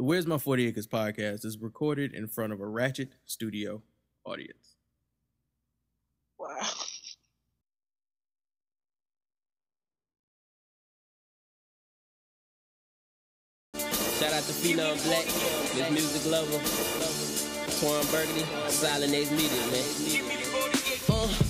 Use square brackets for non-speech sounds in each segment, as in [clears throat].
The Where's My 40 Acres podcast is recorded in front of a Ratchet Studio audience. Wow. Shout out to Phenom Blak, this music lover. Twan Burgundy, Silent X Media, man. Uh,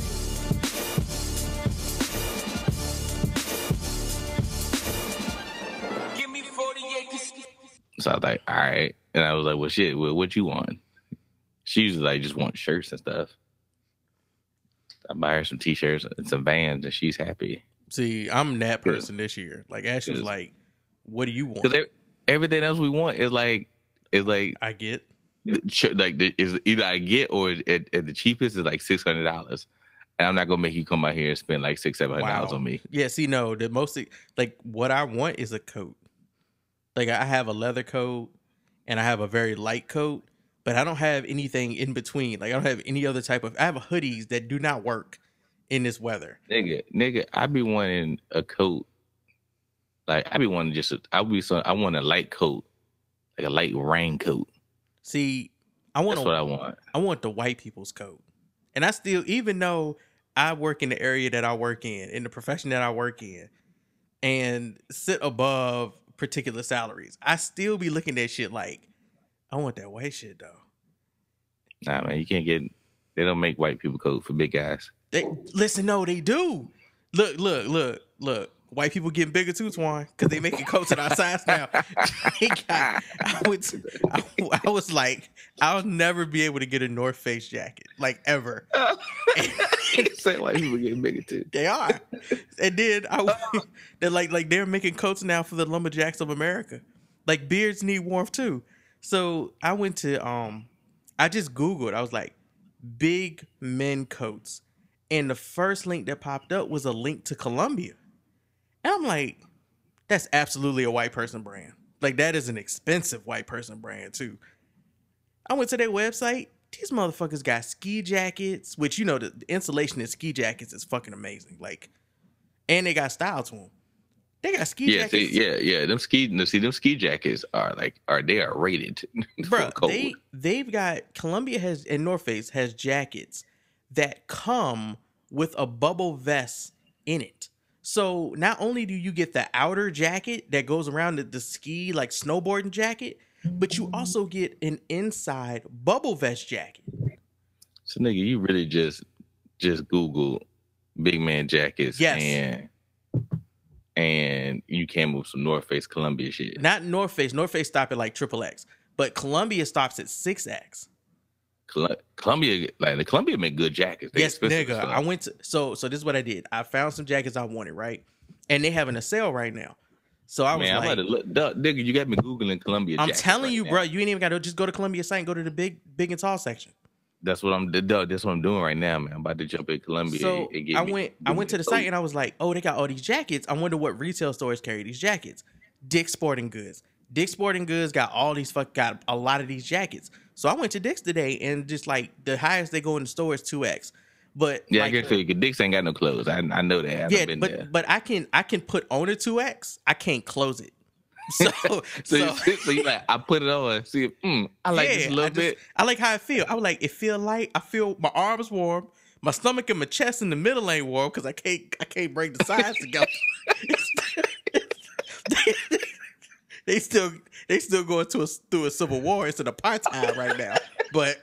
So I was like, all right. And I was like, well, shit, well, what you want? She usually like just want shirts and stuff. I buy her some t-shirts and some Vans, and she's happy. See, I'm that person this year. Like Ashley was like, "What do you want?" Because everything else we want is like, is like, I get. like is either I get or at, at the cheapest is like six hundred dollars, and I'm not gonna make you come out here and spend like six seven hundred dollars Wow. on me. Yeah, see, no, the most like what I want is a coat. Like I have a leather coat and I have a very light coat, but I don't have anything in between. Like I don't have any other type of. I have hoodies that do not work in this weather. Nigga, nigga, I be wanting a coat. Like I be wanting just, a, I be so I want a light coat, like a light raincoat. See, I want That's a, what I want. I want the white people's coat. And I still, even though I work in the area that I work in, in the profession that I work in, and sit above particular salaries, I still be looking at shit like, I want that white shit though. Nah, man, you can't get. They don't make white people coat for big guys. They listen, no, they do. Look, look, look, look. White people getting bigger too, Twan, because they making coats at our size now. [laughs] [laughs] Got- I, was, I, I was like, I'll never be able to get a North Face jacket, like ever. [laughs] Say white people getting bigger too. They are. and then I they're like like they're making coats now for the lumberjacks of America. Like beards need warmth too. So I went to um I just Googled, I was like, big men coats. And the first link that popped up was a link to Columbia. And I'm like, that's absolutely a white person brand. Like that is an expensive white person brand too. I went to their website. These motherfuckers got ski jackets, which you know the, the insulation in ski jackets is fucking amazing. Like, and they got style to them. They got ski jackets. Yeah, see, yeah, yeah. Them ski, no, see, them ski jackets are like, are they are rated [laughs] bro. They they've got Columbia has and North Face has jackets that come with a bubble vest in it. So not only do you get the outer jacket that goes around the, the ski like snowboarding jacket, but you also get an inside bubble vest jacket. so, nigga, you really just just Google big man jackets, Yes. and and you came with some North Face Columbia shit. Not North Face. North Face stop at like triple X, but Columbia stops at six X. Col- Columbia, like the Columbia make good jackets. They Yes, nigga. I went to so so. This is what I did. I found some jackets I wanted, right? And they having a sale right now. So I was Man, like, look, duh, nigga. You got me googling Columbia. I'm telling right you, now. bro, you ain't even got to just go to Columbia site and go to the big, big and tall section. That's what I'm. Duh, that's what I'm doing right now, man. I'm about to jump in Columbia. So and get I went, I went to the site and I was like, oh, they got all these jackets. I wonder what retail stores carry these jackets. Dick Sporting Goods. Dick's Sporting Goods got all these fuck got a lot of these jackets. So I went to Dick's today and just like the highest they go in the store is two X. But Yeah, like, I guess you. Dicks ain't got no clothes. I, I know that. I've yeah, been but there. but I can I can put on a two X. I can't close it. So [laughs] So, so, you, [laughs] so you like, I put it on, see if mm, I like this a little I just- bit. I like how I feel. I was like, it feel light. I feel my arms warm. My stomach and my chest in the middle ain't warm because I can't I can't bring the sides together. [laughs] they, still they still going to a, through a civil war. It's an apartheid right now. But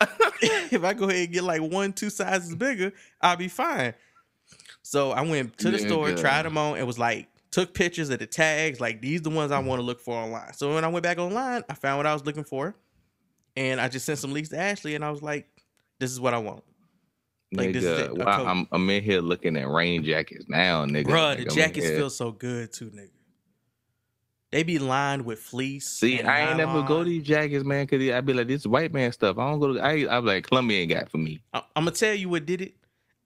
[laughs] if I go ahead and get like one two sizes bigger, I'll be fine. So I went to the store, Nigga. tried them on, and was like, took pictures of the tags. Like these the ones I want to look for online. So when I went back online, I found what I was looking for, and I just sent some leaks to Ashley, and I was like, "This is what I want." Like, this is nigga, it, wow. I'm I'm in here looking at rain jackets now, nigga. Bruh, Like, the jackets feel so good too, nigga. They be lined with fleece. See, I ain't never go to these jackets, man, because I'd be like, this white man stuff. I don't go to. I I'm like Columbia ain't got for me. I- I'm gonna tell you what did it.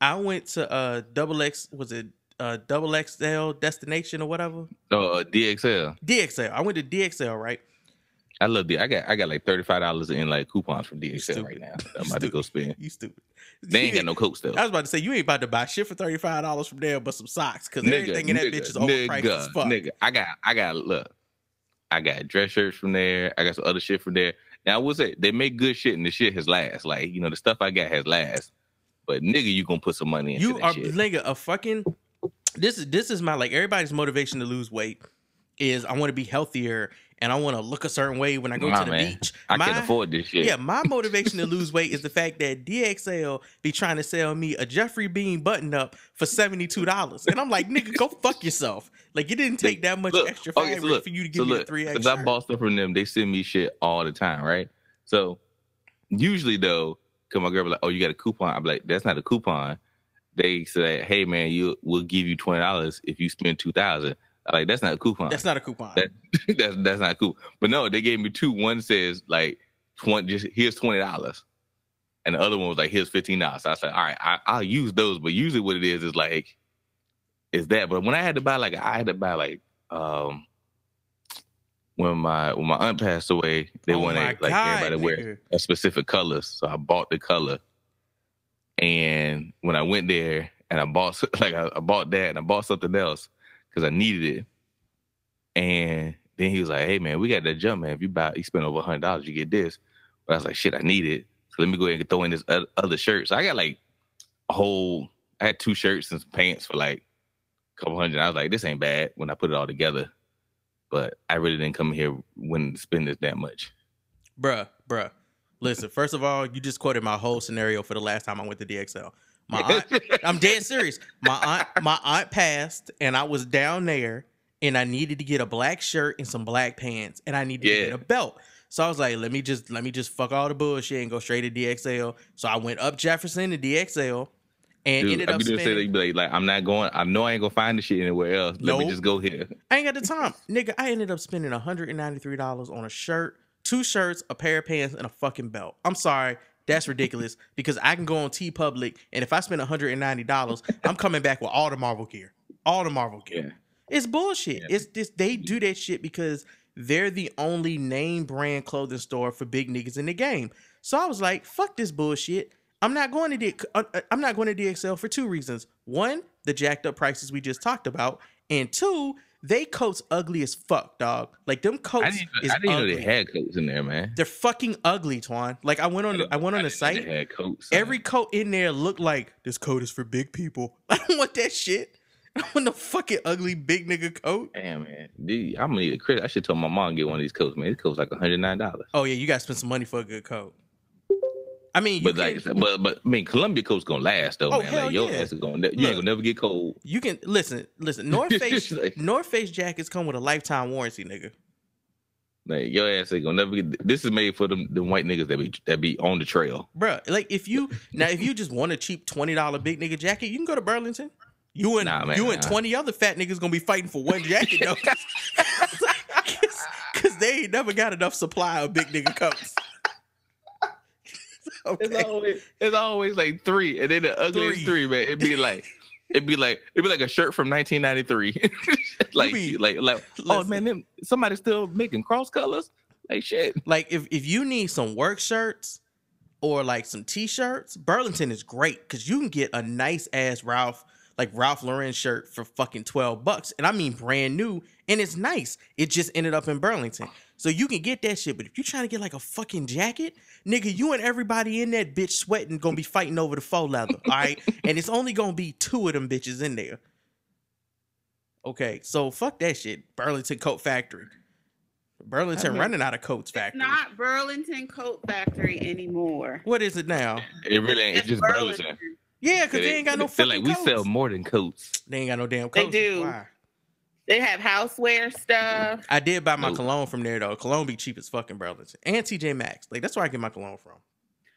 I went to uh double X was it uh double XL destination or whatever uh, DXL. DXL. I went to DXL right. I love the. I got I got like thirty five dollars in like coupons from DXL right now. I'm about to go spend. You stupid. They ain't [laughs] got no coat stuff. I was about to say you ain't about to buy shit for thirty five dollars from there, but some socks because everything in that nigga, bitch is overpriced nigga, as fuck. nigga. I got, I got, look, I got dress shirts from there. I got some other shit from there. Now I will say they make good shit and the shit has last. Like you know, the stuff I got has last. But nigga, you gonna put some money into You are shit. nigga a fucking. This is this is my like everybody's motivation to lose weight is I want to be healthier and I want to look a certain way when I go to the man. beach. I My- can't afford this shit. Yeah, my [laughs] motivation to lose weight is the fact that DXL be trying to sell me a Jeffrey Bean button up for seventy two dollars, and I'm like, nigga, go fuck yourself. Like it didn't take that much Look, extra okay, fabric so look, for you to so give me a look, three Because. I bought stuff from them, they send me shit all the time, right? So usually though, cause my girl be like, "Oh, you got a coupon?" I'm like, "That's not a coupon." They say, "Hey man, you we'll give you twenty dollars if you spend two thousand. Like, that's not a coupon. That's not a coupon. That- [laughs] that's that's not cool. But no, they gave me two. One says like twenty, just here's twenty dollars, and the other one was like here's fifteen dollars. So I said, all right, I, I'll use those. But usually, what it is is like is that. But when I had to buy like I had to buy like um when my when my aunt passed away, they Oh wanted like God, everybody wear a specific color. So I bought the color. And when I went there and I bought [laughs] like I, I bought that and I bought something else because I needed it. And then he was like, "Hey man, we got that jump, man. If you buy, you spend over a hundred dollars, you get this." But I was like, "Shit, I need it. So let me go ahead and throw in this other shirt." So I got like a whole. I had two shirts and some pants for like a couple hundred. I was like, "This ain't bad." When I put it all together, but I really didn't come here when to spend this that much. bruh, bruh. Listen, first of all, you just quoted my whole scenario for the last time I went to DXL. My [laughs] aunt, I'm dead serious. My aunt, my aunt passed, and I was down there, and I needed to get a black shirt and some black pants, and I needed to get a belt. So I was like, let me just let me just fuck all the bullshit and go straight to DXL. So I went up Jefferson to DXL, and Dude, ended up be just saying, spending. you be like, like, I'm not going. I know I ain't gonna find the shit anywhere else. Let me just go here. I ain't got the time, [laughs] nigga. I ended up spending 193 dollars on a shirt, two shirts, a pair of pants, and a fucking belt. I'm sorry. That's ridiculous because I can go on TeePublic and if I spend $190, I'm coming back with all the Marvel gear. All the Marvel gear. It's bullshit. Yeah. It's this they do that shit because they're the only name brand clothing store for big niggas in the game. So I was like, fuck this bullshit. I'm not going to D- uh, uh, I'm not going to DXL for two reasons. One, the jacked up prices we just talked about, and two, they coats ugly as fuck, dog. Like them coats I didn't, is I didn't know they had coats in there, man. They're fucking ugly, Twan. Like I went on the, I went on the site. They had coats. Every coat in there looked like this coat is for big people. [laughs] I don't want that shit. [laughs] I want the fucking ugly big nigga coat. Damn man, Dude, I'm gonna need a credit. I should tell my mom to get one of these coats, man. This coat's like 109 dollars. Oh yeah, you gotta spend some money for a good coat. I mean, But can, like, but but I mean, Columbia coat's gonna last though, Oh, man. hell Like your yeah. ass is gonna, you Look. ain't gonna never get cold. you can listen, listen. [laughs] North Face, Like- North Face jackets come with a lifetime warranty, nigga. Like your ass ain't gonna never get. This is made for them, them white niggas that be that be on the trail. Bruh, like if you [laughs] now if you just want a cheap twenty dollar big nigga jacket, you can go to Burlington. You and Nah, man, you and twenty other fat niggas gonna be fighting for one jacket though, [laughs] because they ain't never got enough supply of big nigga coats. [laughs] It's always it's always like three, and then the ugliest Three. three, man. It'd be like it'd be like it'd be like a shirt from 1993. [laughs] like be- like like oh man, them, somebody's still making cross colors. Like shit. Like if if you need some work shirts or like some t-shirts, Burlington is great because you can get a nice ass Ralph like Ralph Lauren shirt for fucking 12 bucks. And I mean brand new and it's nice. It just ended up in Burlington. So you can get that shit. But if you're trying to get like a fucking jacket, nigga, you and everybody in that bitch sweating gonna be fighting over the faux leather. All right. [laughs] and it's only gonna be two of them bitches in there. Okay, so fuck that shit. Burlington Coat Factory. Burlington I mean- running out of coats It's factory. not Burlington Coat Factory anymore. What is it now? It really ain't. It's just Burlington. Yeah, because they, ain't got no they're fucking like we coats. sell more than coats. They ain't got no damn coats. They do. Why? They have houseware stuff. I did buy my Nope. cologne from there though. Cologne be cheap as fucking Burlington and TJ Maxx. Like that's where I get my cologne from.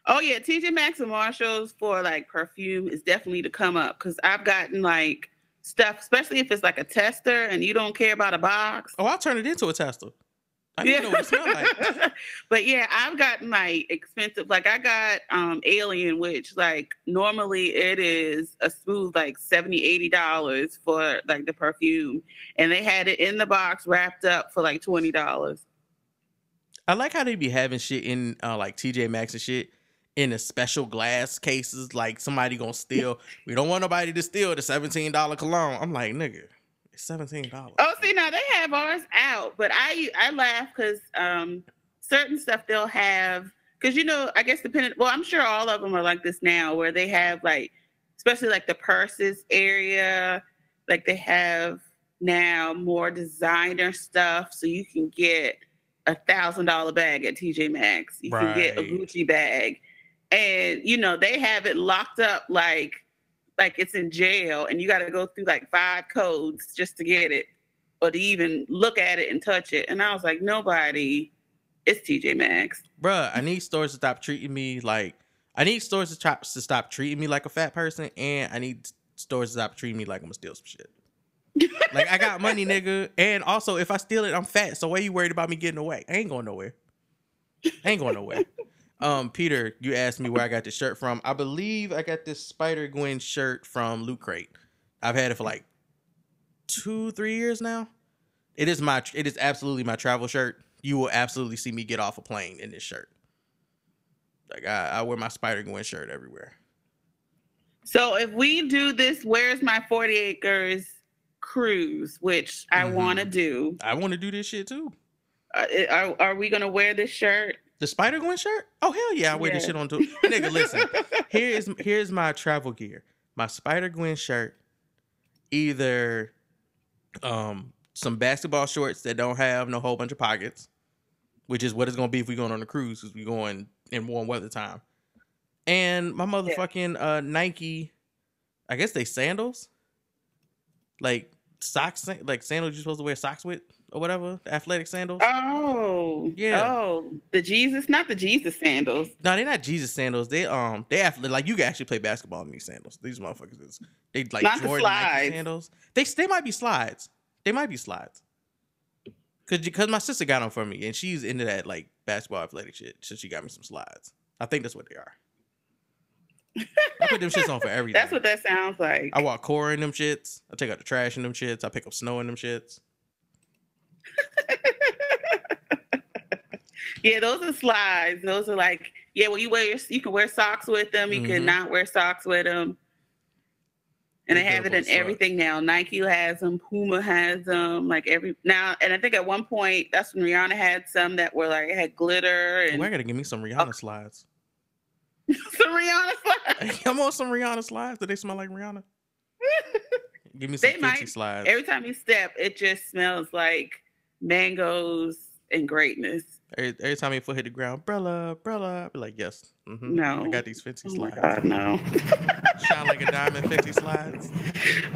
Oh yeah, TJ Maxx and Marshalls for like perfume is definitely to come up because I've gotten like stuff, especially if it's like a tester and you don't care about a box. Oh, I'll turn it into a tester. I to know what it smells like. [laughs] but yeah, I've gotten like expensive. Like I got um Alien, which like normally it is a smooth like 70 dollars for like the perfume, and they had it in the box wrapped up for like twenty dollars. I like how they be having shit in uh, like TJ Maxx and shit in a special glass cases. Like somebody gonna steal. [laughs] We don't want nobody to steal the seventeen dollar cologne. I'm like, nigga, seventeen dollars. Oh, see now they have ours out, but I I laugh because um certain stuff they'll have because you know I guess depending. Well, I'm sure all of them are like this now, where they have like especially like the purses area, like they have now more designer stuff, so you can get a thousand dollar bag at TJ Maxx. You can get a Gucci bag, and you know they have it locked up like like it's in jail, and you got to go through like five codes just to get it or to even look at it and touch it. And I was like, nobody. It's TJ Maxx. Bruh, I need stores to stop treating me like I need stores to, try, to stop treating me like a fat person, and I need stores to stop treating me like I'm gonna steal some shit. like I got money, nigga, and also if I steal it, I'm fat. So why you worried about me getting away? I ain't going nowhere. I ain't going nowhere. Um, Peter, you asked me where I got this shirt from. I believe I got this Spider Gwen shirt from Loot Crate. I've had it for like two, three years now. It is my, it is absolutely my travel shirt. You will absolutely see me get off a plane in this shirt. Like I, I wear my Spider Gwen shirt everywhere. So if we do this, where's my 40 acres cruise, which I Mhm. want to do, I want to do this shit too. uh, are, are we going to wear this shirt? The Spider Gwen shirt? Oh hell yeah, I wear this shit on too. Nigga, listen. Here's here's my travel gear. My Spider Gwen shirt, either um some basketball shorts that don't have no whole bunch of pockets, which is what it's gonna be if we going on a cruise because we going in warm weather time. And my motherfucking uh Nike, I guess they sandals, like socks, like sandals you're supposed to wear socks with or whatever, the athletic sandals. Oh, Yeah. Oh, the Jesus, not the Jesus sandals. No, they're not Jesus sandals. They um they athletic like you can actually play basketball in these sandals. These motherfuckers is they like Not the Jordan Nike slides. sandals. They they might be slides. They might be slides. Cause because my sister got them for me and she's into that like basketball athletic shit. So she got me some slides. I think that's what they are. I put them shits on for [laughs] everything. That's what that sounds like. I walk core in them shits. I take out the trash in them shits. I pick up snow in them shits. Yeah, those are slides. Those are like, yeah, well, you wear your, you can wear socks with them. You Mhm. can not wear socks with them. And they have it in everything now. Nike has them, Puma has them, like every now. And I think at one point, that's when Rihanna had some that were like had glitter Oh, and I gotta give me some Rihanna slides. [laughs] some Rihanna slides. [laughs] I'm on some Rihanna slides. Do they smell like Rihanna? [laughs] Give me some They might. slides. Every time you step, it just smells like mangoes and greatness. Every, every time your foot hit the ground, Brella, Brella, I be like, yes. hmm No. I got these Fenty Oh my slides. God, no. [laughs] Shine like a diamond, Fenty slides.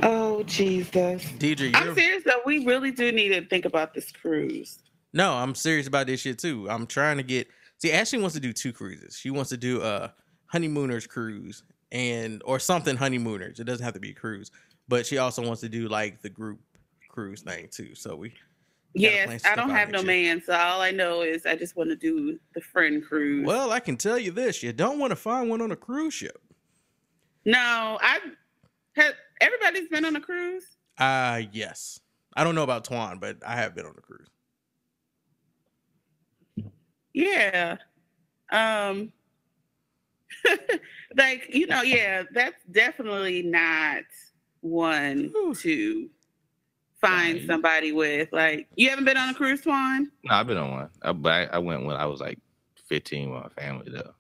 oh Jesus. Deidre, I'm serious though. We really do need to think about this cruise. no, I'm serious about this shit too. I'm trying to get. See, Ashley wants to do two cruises. She wants to do a honeymooners cruise and or something honeymooners. It doesn't have to be a cruise, but she also wants to do like the group cruise thing too. So we Yes, I don't have no year. man, so all I know is I just want to do the friend cruise. Well, I can tell you this: you don't want to find one on a cruise ship. no, I have everybody's been on a cruise. Uh yes. I don't know about Twan, but I have been on a cruise. Yeah. Um [laughs] like, you know, yeah, that's definitely not one Whew. to find Right. somebody with. Like, you haven't been on a cruise, Twan? No, I've been on one. I, but I, I went when I was like 15 with my family though.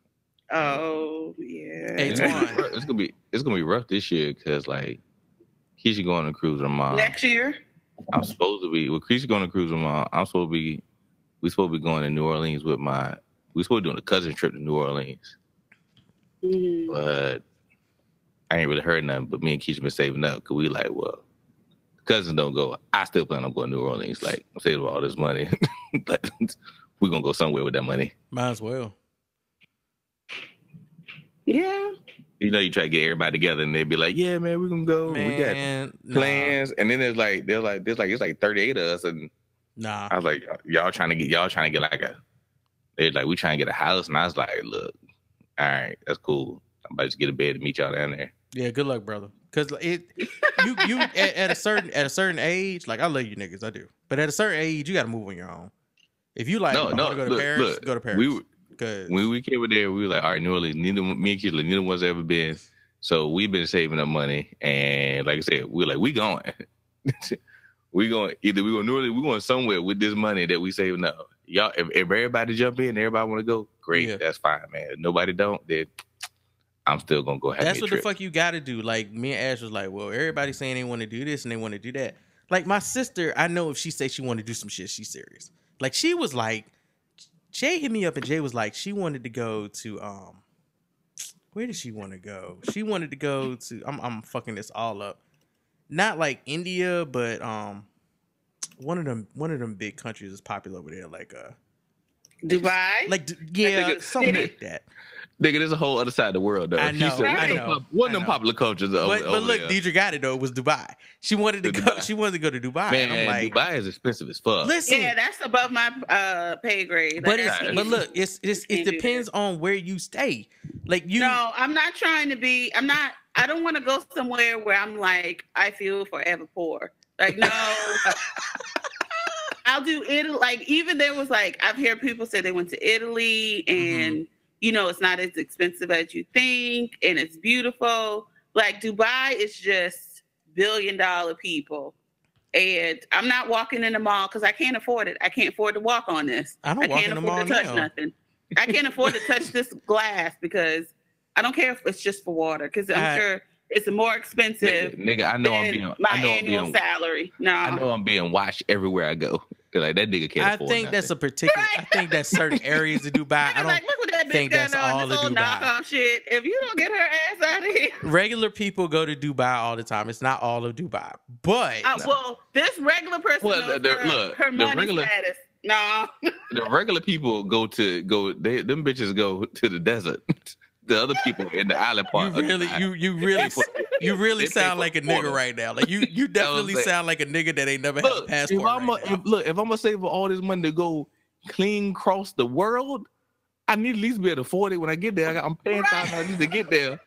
Oh, yeah. Hey, It's, gonna be rough- it's gonna be it's gonna be rough this year because like Keisha going on a cruise with mom. Next year? I'm supposed to be. Well, Keisha going on a cruise with mom. I'm supposed to be. We supposed to be going to New Orleans with my. We supposed to be doing a cousin trip to New Orleans, Mhm. but I ain't really heard nothing. But me and Keisha been saving up because we like, well, cousins don't go. I still plan on going to New Orleans. Like I'm saving all this money. [laughs] but we're gonna go somewhere with that money. Might as well. Yeah. You know, you try to get everybody together, and they'd be like, "Yeah, man, we're gonna go. we got Man, nah, plans." And then there's like, there's like, there's like, it's like 38 of us, and nah. I was like, "Y'all trying to get, y'all trying to get like a." They're like, "We trying to get a house," and I was like, "Look, all right, that's cool. I'm about to just get a bed to meet y'all down there." Yeah, good luck, brother. Cause it, you you [laughs] at, at a certain at a certain age, like I love you niggas, I do. But at a certain age, you got to move on your own. If you like, no, no, go to look, Paris, look, go to Paris. We were- Cause when we came over there, we were like, all right, New Orleans, neither me and Keisha, neither one's ever been. So we've been saving up money. And like I said, we're like, we going. [laughs] we going either we going New Orleans, we going somewhere with this money that we saving up. Y'all, if, if everybody jump in, everybody want to go, great, Yeah. that's fine, man. If nobody don't, then I'm still gonna go have that's me a what trip. the fuck you got to do. Like me and Ash was like, well, everybody's saying they want to do this and they want to do that. Like my sister, I know if she say she want to do some shit, she's serious. Like she was like, Jay hit me up and Jay was like, she wanted to go to um, where did she want to go? She wanted to go to. I'm I'm fucking this all up. Not like India, but um, one of them one of them big countries is popular over there, like uh, Dubai. like yeah, something like that. Nigga, there's a whole other side of the world, though. I She know, said, I one of them know, pop- one I of them popular cultures over, But, but over look, there. Deidre got it though. It was Dubai. She wanted to To go. Dubai. She wanted to go to Dubai. Man, I'm like, Dubai is expensive as fuck. listen, yeah, that's above my uh pay grade. but Like, it's I but look, it's, it's it depends on where you stay. Like you, no, I'm not trying to be. I'm not. I don't want to go somewhere where I'm like I feel forever poor. Like no. [laughs] I'll do Italy. Like even there was like I've heard people say they went to Italy and you know it's not as expensive as you think and it's beautiful. Like Dubai is just billion dollar people. And I'm not walking in the mall because I can't afford it. I can't afford to walk on this. I don't I can't in the afford mall to touch now. nothing. I can't afford to touch this [laughs] glass because I don't care if it's just for water because I'm I- sure it's more expensive Nigga, nigga, I know I'm being, my I know I'm annual being, salary. No, I know I'm being watched everywhere I go. Like that nigga can't I afford think that's a particular. I think that's certain [laughs] areas of Dubai. I don't. like, look what that bitch think that's on, all this of old Dubai. knockoff shit. If you don't get her ass out of here. Regular people go to Dubai all the time. It's not all of Dubai, but Uh, well, this regular person Well, knows the- her, look, her the regular- status. No, [laughs] the regular people go to go. They them bitches go to the desert. [laughs] the other people in the island part. of really, you you really, pay you really sound like a nigga right now. Like you, you [laughs] definitely saying. sound like a nigga that ain't never had a Look, if. I'm right a, now. if, look, if I'm gonna save all this money to go clean across the world, I need at least be able to afford it when I get there. I got, I'm paying five dollars to get there,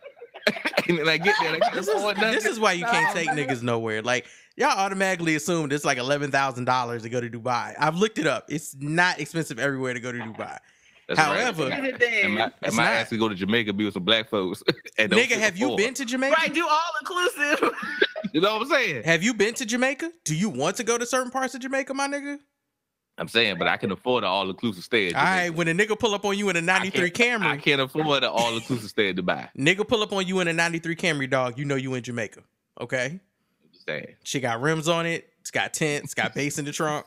[laughs] and then I get there. And this is, this is why you can't take niggas nowhere. Like y'all automatically assume it's like eleven thousand dollars to go to Dubai. I've looked it up. It's not expensive everywhere to go to Dubai. That's however- Look at that. and my, and my not. ass to go to Jamaica be with some black folks. [laughs] and Nigga, sit have you been to Jamaica? right, do all inclusive. [laughs] You know what I'm saying? Have you been to Jamaica? Do you want to go to certain parts of Jamaica, my nigga? I'm saying, but I can afford an all inclusive stay. All right, when a nigga pull up on you in a 93 can't- I can't afford an all inclusive stay in Dubai. [laughs] nigga pull up on you in a 93 Camry, dog, you know you in Jamaica. Okay? Saying. She got rims on it. It's got tents. It's got bass in the trunk.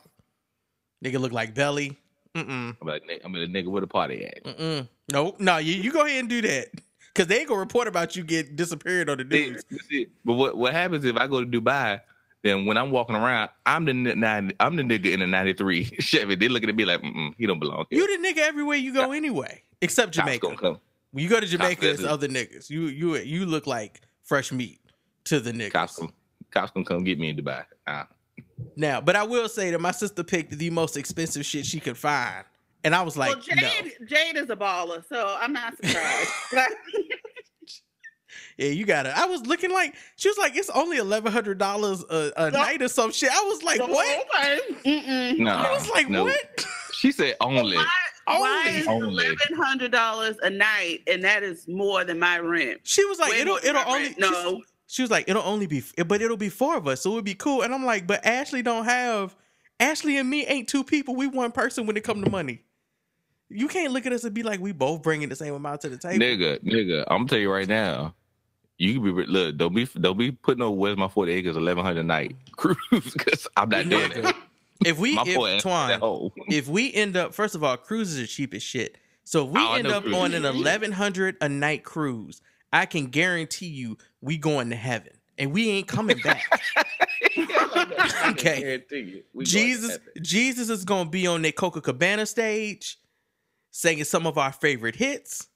Nigga look like belly. Mm-mm. I'm like, I'm a nigga with a party at. Mm-mm. No, no, you, you go ahead and do that. Cause they ain't gonna report about you get disappeared on the news. But what what happens if I go to Dubai? Then when I'm walking around, I'm the n- nine, I'm the nigga in the '93 [laughs] Chevy. They looking at me like, he don't belong here. You the nigga everywhere you go anyway, except Jamaica. gonna come. When you go to Jamaica, it's visit. other niggas. You you you look like fresh meat to the niggas. Cops gonna, cops gonna come get me in Dubai. Nah. Now, but I will say that my sister picked the most expensive shit she could find, and I was like, well, Jade, Jade is a baller, so I'm not surprised. [laughs] [laughs] no, yeah, you got it. I was looking like she was like, it's only eleven hundred dollars a, a night or some shit. I was like, what? Okay. No, I was like, no. what? She said only. Why, why Only. is eleven hundred dollars a night, and that is more than my rent? She was like, Way it'll it'll only rent. no. She was like, it'll only be, but it'll be four of us, so it'd be cool. And I'm like, but Ashley don't have. Ashley and me ain't two people. We one person when it come to money. You can't look at us and be like, we both bringing the same amount to the table. Nigga, nigga, I'm gonna tell you right now. You can be look. Don't be don't be putting no where's my forty acres eleven hundred night cruise [laughs] because I'm not doing it. [laughs] If we, if, boy, Twan, [laughs] if we end up, first of all, cruises are cheap as shit. So if we Oh, end up cruises. on an eleven hundred a night cruise, I can guarantee you we going to heaven and we ain't coming back. Okay. Jesus, Jesus is gonna be on that Copacabana stage, singing some of our favorite hits.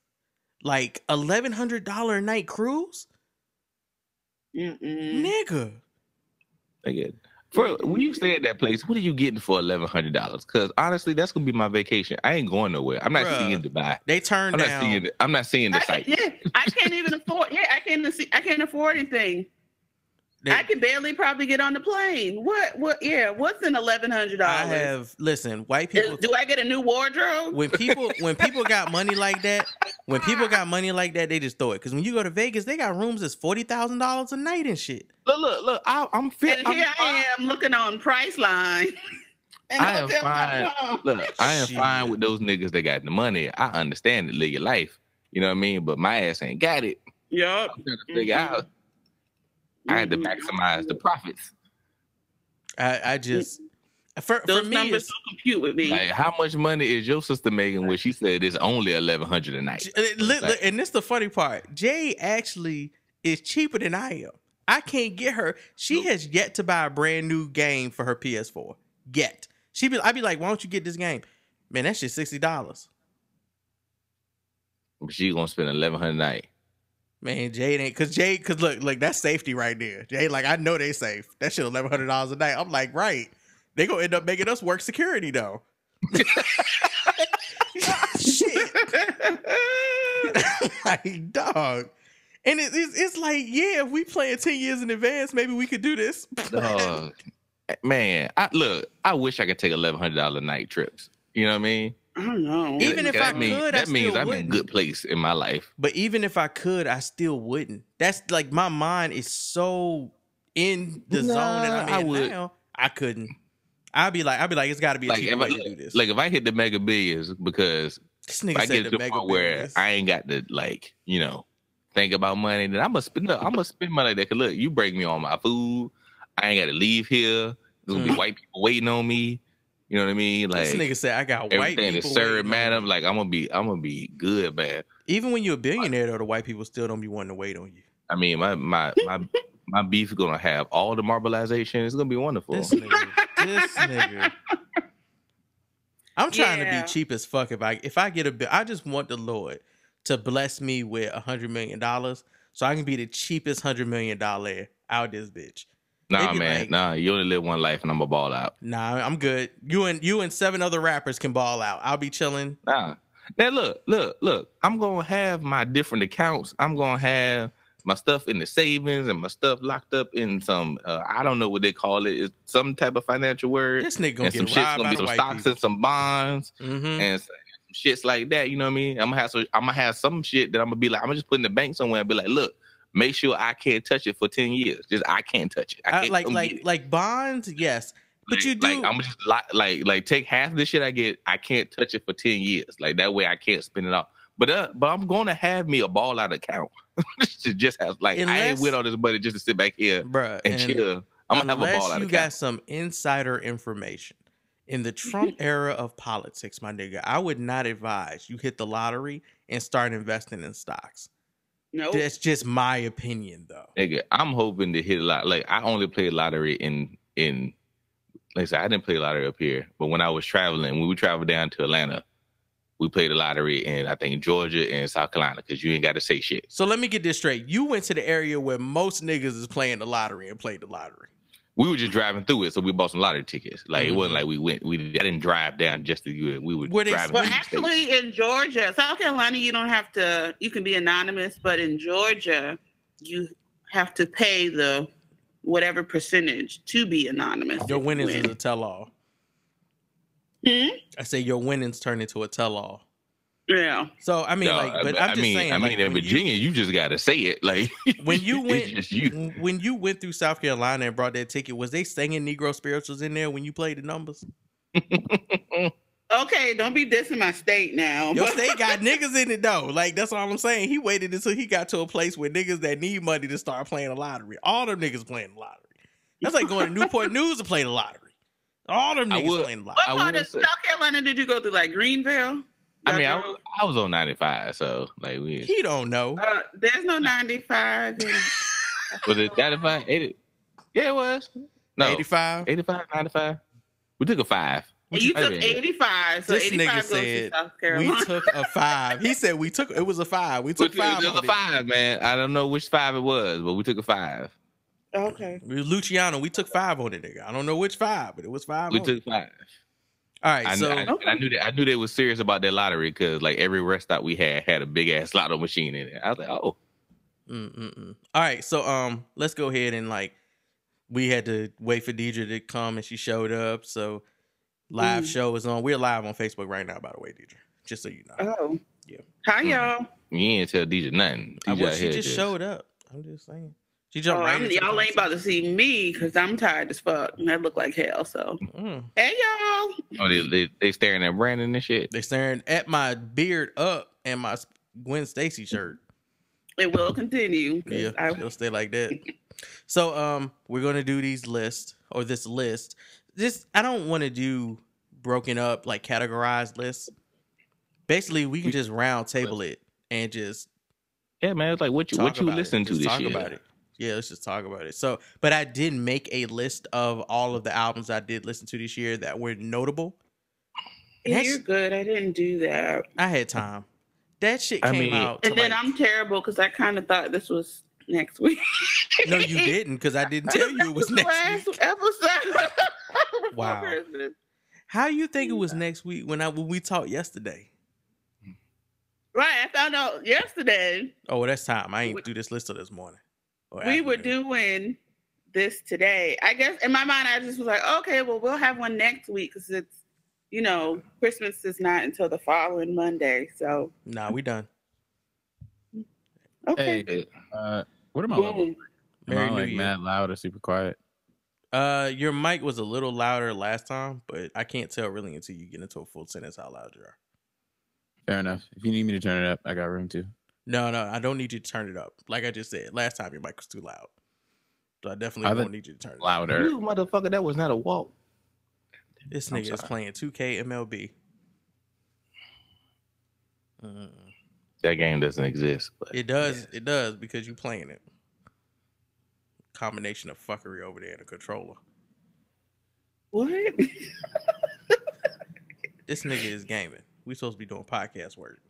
like eleven hundred dollar a night cruise, Mm-mm. nigga. Nigga, For when you stay at that place, what are you getting for eleven hundred dollars? Because honestly, that's gonna be my vacation. I ain't going nowhere. I'm not Bruh. seeing Dubai. They turned I'm not down. seeing. I'm not seeing the I, site. yeah, I can't even afford. Yeah, I can't. see- I can't afford anything. They- I can barely probably get on the plane. What? What? Yeah. What's an eleven hundred dollars? I have listen. White people. Do I get a new wardrobe? when people [laughs] when people got money like that, when people got money like that, they just throw it. Because when you go to Vegas, they got rooms that's forty thousand dollars a night and shit. Look, look, look. I, I'm fit. And I'm here. I am looking on Priceline. [laughs] And I am hotel.com. Look, I am Shit. fine with those niggas that got the money. I understand it, live your life. You know what I mean? But my ass ain't got it. Yup. I'm trying to figure Mhm. out. I had to Mhm. maximize the profits. I, I just for, for Those me, numbers don't compute with me. Like, how much money is your sister making? When she said it's only eleven hundred a night. J- li- li- and this the funny part. Jay actually is cheaper than I am. I can't get her. She has yet to buy a brand new game for her PS4. Yet she be, I'd be like, why don't you get this game? Man, that shit sixty dollars. But she gonna spend eleven hundred a night. Man, Jade ain't cause Jade cause look, look, that's safety right there. Jade, like I know they safe. That shit eleven hundred dollars a night. I'm like, right. They gonna end up making us work security though. [laughs] shit. [laughs] like, dog. And it, it's, it's like, yeah, if we plan 10 years in advance, maybe we could do this. [laughs] Dog. Man, I look. I wish I could take eleven hundred dollar night trips. You know what I mean? I don't know. Even if I mean- could, I that means still I'm in a wouldn't. good place in my life. But even if I could, I still wouldn't. That's like my mind is so in the zone that I I'm in would. now. I couldn't. I'd be like, I'd be like, it's got to be a Like cheaper if I, to do this. like if I hit the mega billions because this if I said get the to the mega point where billions. I ain't got to like you know think about money, then I'm gonna spend. I'm gonna spend money like that. 'Cause look, you break me on my food. I ain't got to leave here. There's gonna be Mm. white people waiting on me. You know what I mean? Like this nigga said, I got white everything people. is served, waiting on madam. Like I'm gonna be, I'm gonna be good, man. Even when you're a billionaire, though, the white people still don't be wanting to wait on you. I mean, my my my [laughs] my beef is gonna have all the marbleization. It's gonna be wonderful. This nigga, this nigga. [laughs] I'm trying to be cheap as fuck. If I if I get a bill, I just want the Lord to bless me with a hundred million dollars, so I can be the cheapest hundred million dollar out this bitch. Nah, man, like- nah. You only live one life, and I'm gonna ball out. Nah, I'm good. You and you and seven other rappers can ball out. I'll be chilling. Nah. Now look, look, look. I'm gonna have my different accounts. I'm gonna have my stuff in the savings and my stuff locked up in some. Uh, I don't know what they call it. It's some type of financial word. This nigga gonna and some get shit's robbed gonna be some stocks people. and some bonds Mm-hmm. and some shits like that. You know what I mean? I'm gonna have so I'm gonna have some shit that I'm gonna be like I'm gonna just put in the bank somewhere and be like, look, make sure I can't touch it for ten years. Just I can't touch it. I like like like bonds, yes, but Like- you do. like I'm just like like like take half the shit I get. I can't touch it for ten years. Like that way I can't spend it off. But uh, but I'm gonna have me a ball out account [laughs] to just have like I ain't with all this money just to sit back here bruh, and, and- chill. I'm gonna have a ball out of count. you account. got some insider information. In the Trump [laughs] era of politics, my nigga, I would not advise you hit the lottery and start investing in stocks. Nope. That's just my opinion, though. Nigga, I'm hoping to hit a lot. Like I only play lottery in in. Like I said, I didn't play lottery up here, but when I was traveling, when we traveled down to Atlanta, we played the lottery in I think Georgia and South Carolina because you ain't got to say shit. So let me get this straight. You went to the area where most niggas is playing the lottery and played the lottery. We were just driving through it, so we bought some lottery tickets. Like it Mhm. wasn't like we went. We I didn't drive down just to do it. We were Were they- driving. Well, through the state. actually, in Georgia, South Carolina, you don't have to. You can be anonymous, but in Georgia, you have to pay the whatever percentage to be anonymous. Your if you winnings win. is a tell all. Hmm? I say your winnings turn into a tell all. Yeah. So I mean, No, like, but I I'm just mean, saying. I like, mean, in when you- Virginia, you, just got to say it. Like [laughs] when you went you. when you went through South Carolina and brought that ticket, was they singing Negro spirituals in there when you played the numbers? Okay, don't be dissing my state now. Your [laughs] state got niggas in it though. Like that's all I'm saying. He waited until he got to a place where niggas that need money to start playing the lottery. All them niggas playing the lottery. That's like going to Newport News to play the lottery. All them niggas would- playing the what lottery. I part of South Carolina did you go to? Like Greenville? I mean, I, was- I was on 95, so like we He don't know. uh, there's no 95. In, [laughs] was it 95, 80? Yeah, it was. No, 85. 85, 95. We took a five. What you I took 85, so this 85 nigga goes to said South we took a five. He said we took it was a five. We We took took, five. it was on a it. five, man. I don't know which five it was, but we took a five. okay. We Luciano, we took five on it, nigga. I don't know which five, but it was five. We on took it. five. All right, I, so I, I knew that I knew they was serious about their lottery because like every rest stop we had had a big ass lotto machine in it. I was like, oh, Mm-mm-mm. All right, so um, let's go ahead and like, we had to wait for Deidre to come, and she showed up. So, live Mm. show is on. We're live on Facebook right now, by the way, Deidre. Just so you know. Oh. Yeah. Hi, y'all. you ain't tell Deidre nothing. I- DJ well, she here just showed up. I'm just saying. She Oh, right I'm, y'all ain't about to see me because I'm tired as fuck and I look like hell. So, Mm. hey, y'all. Oh, they, they they staring at Brandon and shit. They staring at my beard up and my Gwen Stacy shirt. It will continue. Yeah, I, it'll stay like that. [laughs] So um, we're gonna do these lists or this list. This I don't want to do broken up like categorized lists. Basically, we can just round table it and just Yeah, man. It's like what you what you listen it. to Just this talk year. about it. Yeah, let's just talk about it. So, but I did make a list of all of the albums I did listen to this year that were notable. That's- you're good. I didn't do that. I had time. That shit I came mean- out. And then like- I'm terrible because I kind of thought this was next week. no, you didn't because I didn't tell you it was [laughs] next last week. episode. [laughs] Wow. Christmas. How you think it was next week when I when we talked yesterday? Right. I found out yesterday Oh, well, that's time. I ain't We- do this list till this morning. Or we were doing this today. I guess in my mind, I just was like, okay, well, we'll have one next week because it's, you know, Christmas is not until the following Monday. So, Nah, we done. okay. Hey, uh, what am I level? Boom. Am Merry I New like Year. mad loud or super quiet? Uh, your mic was a little louder last time, but I can't tell really until you get into a full sentence how loud you are. Fair enough. If you need me to turn it up, I got room to. No, no, I don't need you to turn it up. Like I just said, last time your mic was too loud. So I definitely Other- don't need you to turn it up. Louder. You motherfucker, that was not a walk. This I'm nigga is playing 2K MLB. Mm. That game doesn't exist. But It does. It does because you playing it. Combination of fuckery over there in the controller. What? [laughs] This nigga is gaming. We supposed to be doing podcast work.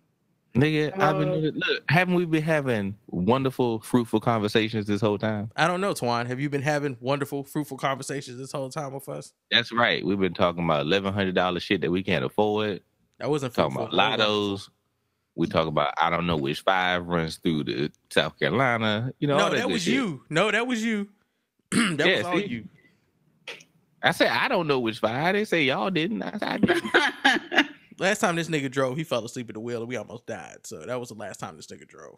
Nigga, I've been Uh. Look, haven't we been having wonderful, fruitful conversations this whole time? I don't know, Twan. Have you been having wonderful, fruitful conversations this whole time with us? That's right. We've been talking about eleven hundred dollar shit that we can't afford. That wasn't Talking fruitful. about That lottos. We talk about I don't know which five runs through the South Carolina. You know, No, all that good was shit. you. No, that was you. [clears throat] that Yeah, was all see? you. I said I don't know which five. I didn't say y'all didn't. I said I [laughs] did. Last time this nigga drove, he fell asleep at the wheel and we almost died. So that was the last time this nigga drove.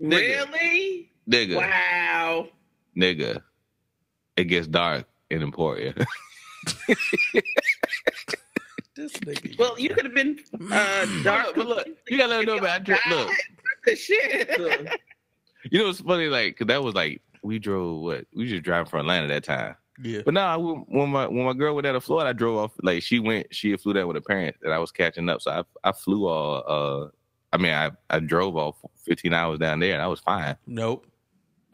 really? nigga, Wow. nigga. It gets dark in Emporia. [laughs] This nigga. Well, you could have been uh, dark. but look, you gotta let them know about I dri- look. The shit. Look. You know, what's funny. Like, 'cause that was like we drove. What we just driving from Atlanta that time. Yeah. But no, I, when my when my girl went out of Florida, I drove off. Like she went, she flew down with her parents, and I was catching up. So I I flew all. uh I mean, I I drove all 15 hours down there, and I was fine. Nope.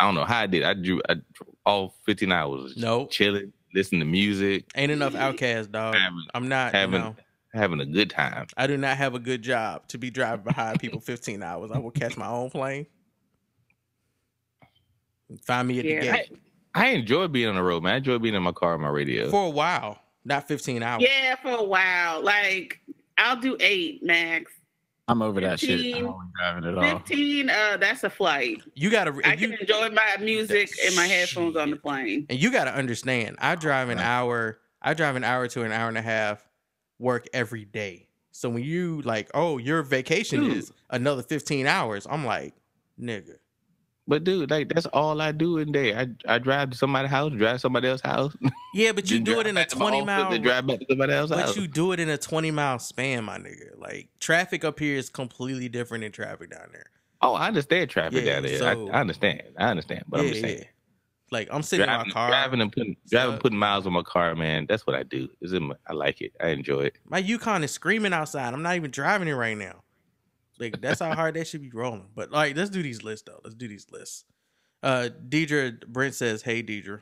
I don't know how I did. I drew I, drove all 15 hours. Nope. chilling, listening to music, Ain't enough outcasts, dog. Having- I'm not, having you know, having a good time. I do not have a good job to be driving behind people 15 hours. I will catch my own plane. Find me at Yeah, the gate. I enjoy being on the road, man. I enjoy being in my car and my radio. For a while. Not 15 hours. Yeah, for a while. Like, I'll do eight max. I'm over that shit. I 15, don't driving at all. 15, uh, that's a flight. You gotta I you, can enjoy my music and my headphones on the plane. and you gotta understand, I drive an hour, I drive an hour to an hour and a half work every day. So when you like, oh, your vacation Dude. is another 15 hours, I'm like, nigga. But dude, like that's all I do in day. I I drive to somebody's house, drive somebody else's house. Yeah, but [laughs] you do it in a back to my 20 office, mile then drive back to somebody else's But house. you do it in a 20 mile span, my nigga. Like traffic up here is completely different than traffic down there. Oh, I understand traffic Yeah, down there. so- I, I understand. I understand. But I'm Yeah, just saying, yeah. Like I'm sitting in my car. driving and putting driving, putting miles on my car, man. That's what I do. Is I like it. I enjoy it. My Yukon is screaming outside. I'm not even driving it right now. Like that's how hard that should be rolling. But like, let's do these lists though. Let's do these lists. Uh, Deidre Brent says, "Hey, Deidre."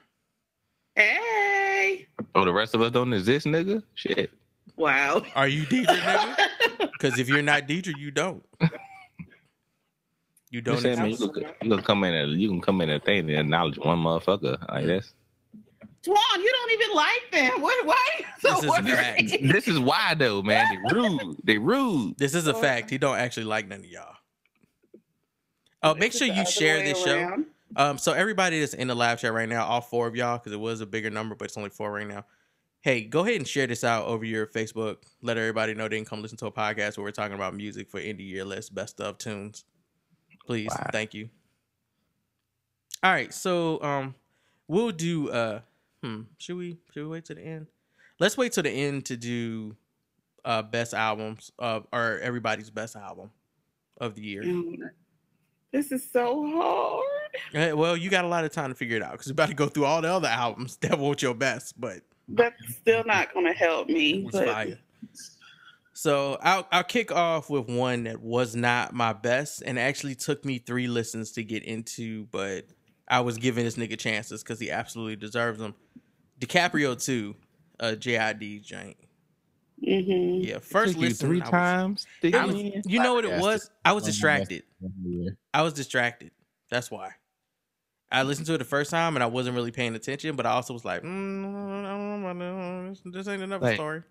Hey. Oh, the rest of us don't exist, nigga. Shit. Wow. Are you Deidre, nigga? [laughs] Because if you're not Deidre, you don't. You Don't don't. saying, man, you, exist. can, you can come in and you can come in and think and acknowledge one motherfucker like this. Twan, you don't even like them. [laughs] What? Why? So This is what- fact. This is why though, man. They [laughs] rude. They rude. This is a fact. He don't actually like none of y'all. Oh, make sure you share way this show. Um, so everybody that's in the live chat right now, all four of y'all, because it was a bigger number, but it's only four right now. Hey, go ahead and share this out over your Facebook. Let everybody know they can come listen to a podcast where we're talking about music for indie year list, best of tunes. Please, Wow. thank you. All right, so um, we'll do. Uh, hmm, should we should we wait to the end? Let's wait to the end to do uh best albums uh or everybody's best album of the year. Um, This is so hard. Eh, Well, you got a lot of time to figure it out because we're about to go through all the other albums [laughs] that weren't your best, but That's still not going to help me. but- So I'll I'll kick off with one that was not my best and actually took me three listens to get into, but I was giving this nigga chances because he absolutely deserves them. DiCaprio too, uh, JID joint. Mhm. Yeah, first listen three I was- times. to I was- you know what it was? I was One of my distracted. I was distracted. That's why. I listened to it the first time and I wasn't really paying attention, but I also was like, mm, I don't know, about this. this ain't another Like, story.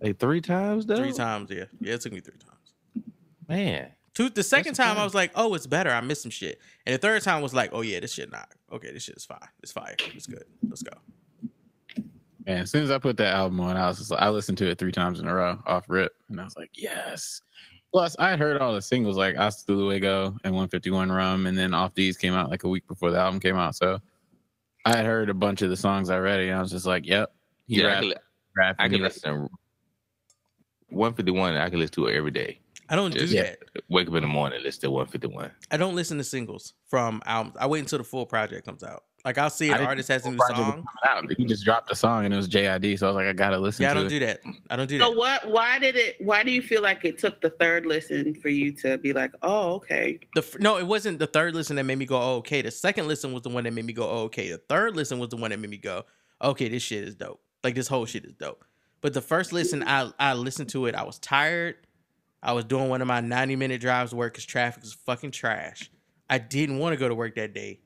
Like three times though. Three times, yeah. Yeah, it took me three times. Man. Two, the second That's time I was like, oh, it's better. I missed some shit. And the third time was like, oh yeah, this shit not. Okay, this shit is fine. It's fire. It's good. Let's go. Man, as soon as I put that album on, I was just like, I listened to it three times in a row off rip, and I was like, yes. Plus, I had heard all the singles like "Hasta Luego" and "151 Rum," and then "Off Deez" came out like a week before the album came out. So I had heard a bunch of the songs already, and I was just like, "Yep, he Yeah, I rapped, can, rapped, I and can he listen. One fifty one. I can listen to it every day. I don't do that. Wake up in the morning, listen to one fifty one. I don't listen to singles from albums. I wait until the full project comes out. Like I'll see an artist has a new song. He just dropped a song, and it was JID. So I was like, I gotta listen Yeah, I don't it. do that. I don't do So that. So what? Why did it? Why do you feel like it took the third listen for you to be like, oh, okay? The no, it wasn't the third listen that made me go, oh, okay. The second listen was the one that made me go, oh, okay. The third listen was the one that made me go, okay, this shit is dope. Like this whole shit is dope. But the first listen, I I listened to it. I was tired. I was doing one of my ninety minute drives to work because traffic was fucking trash. I didn't want to go to work that day.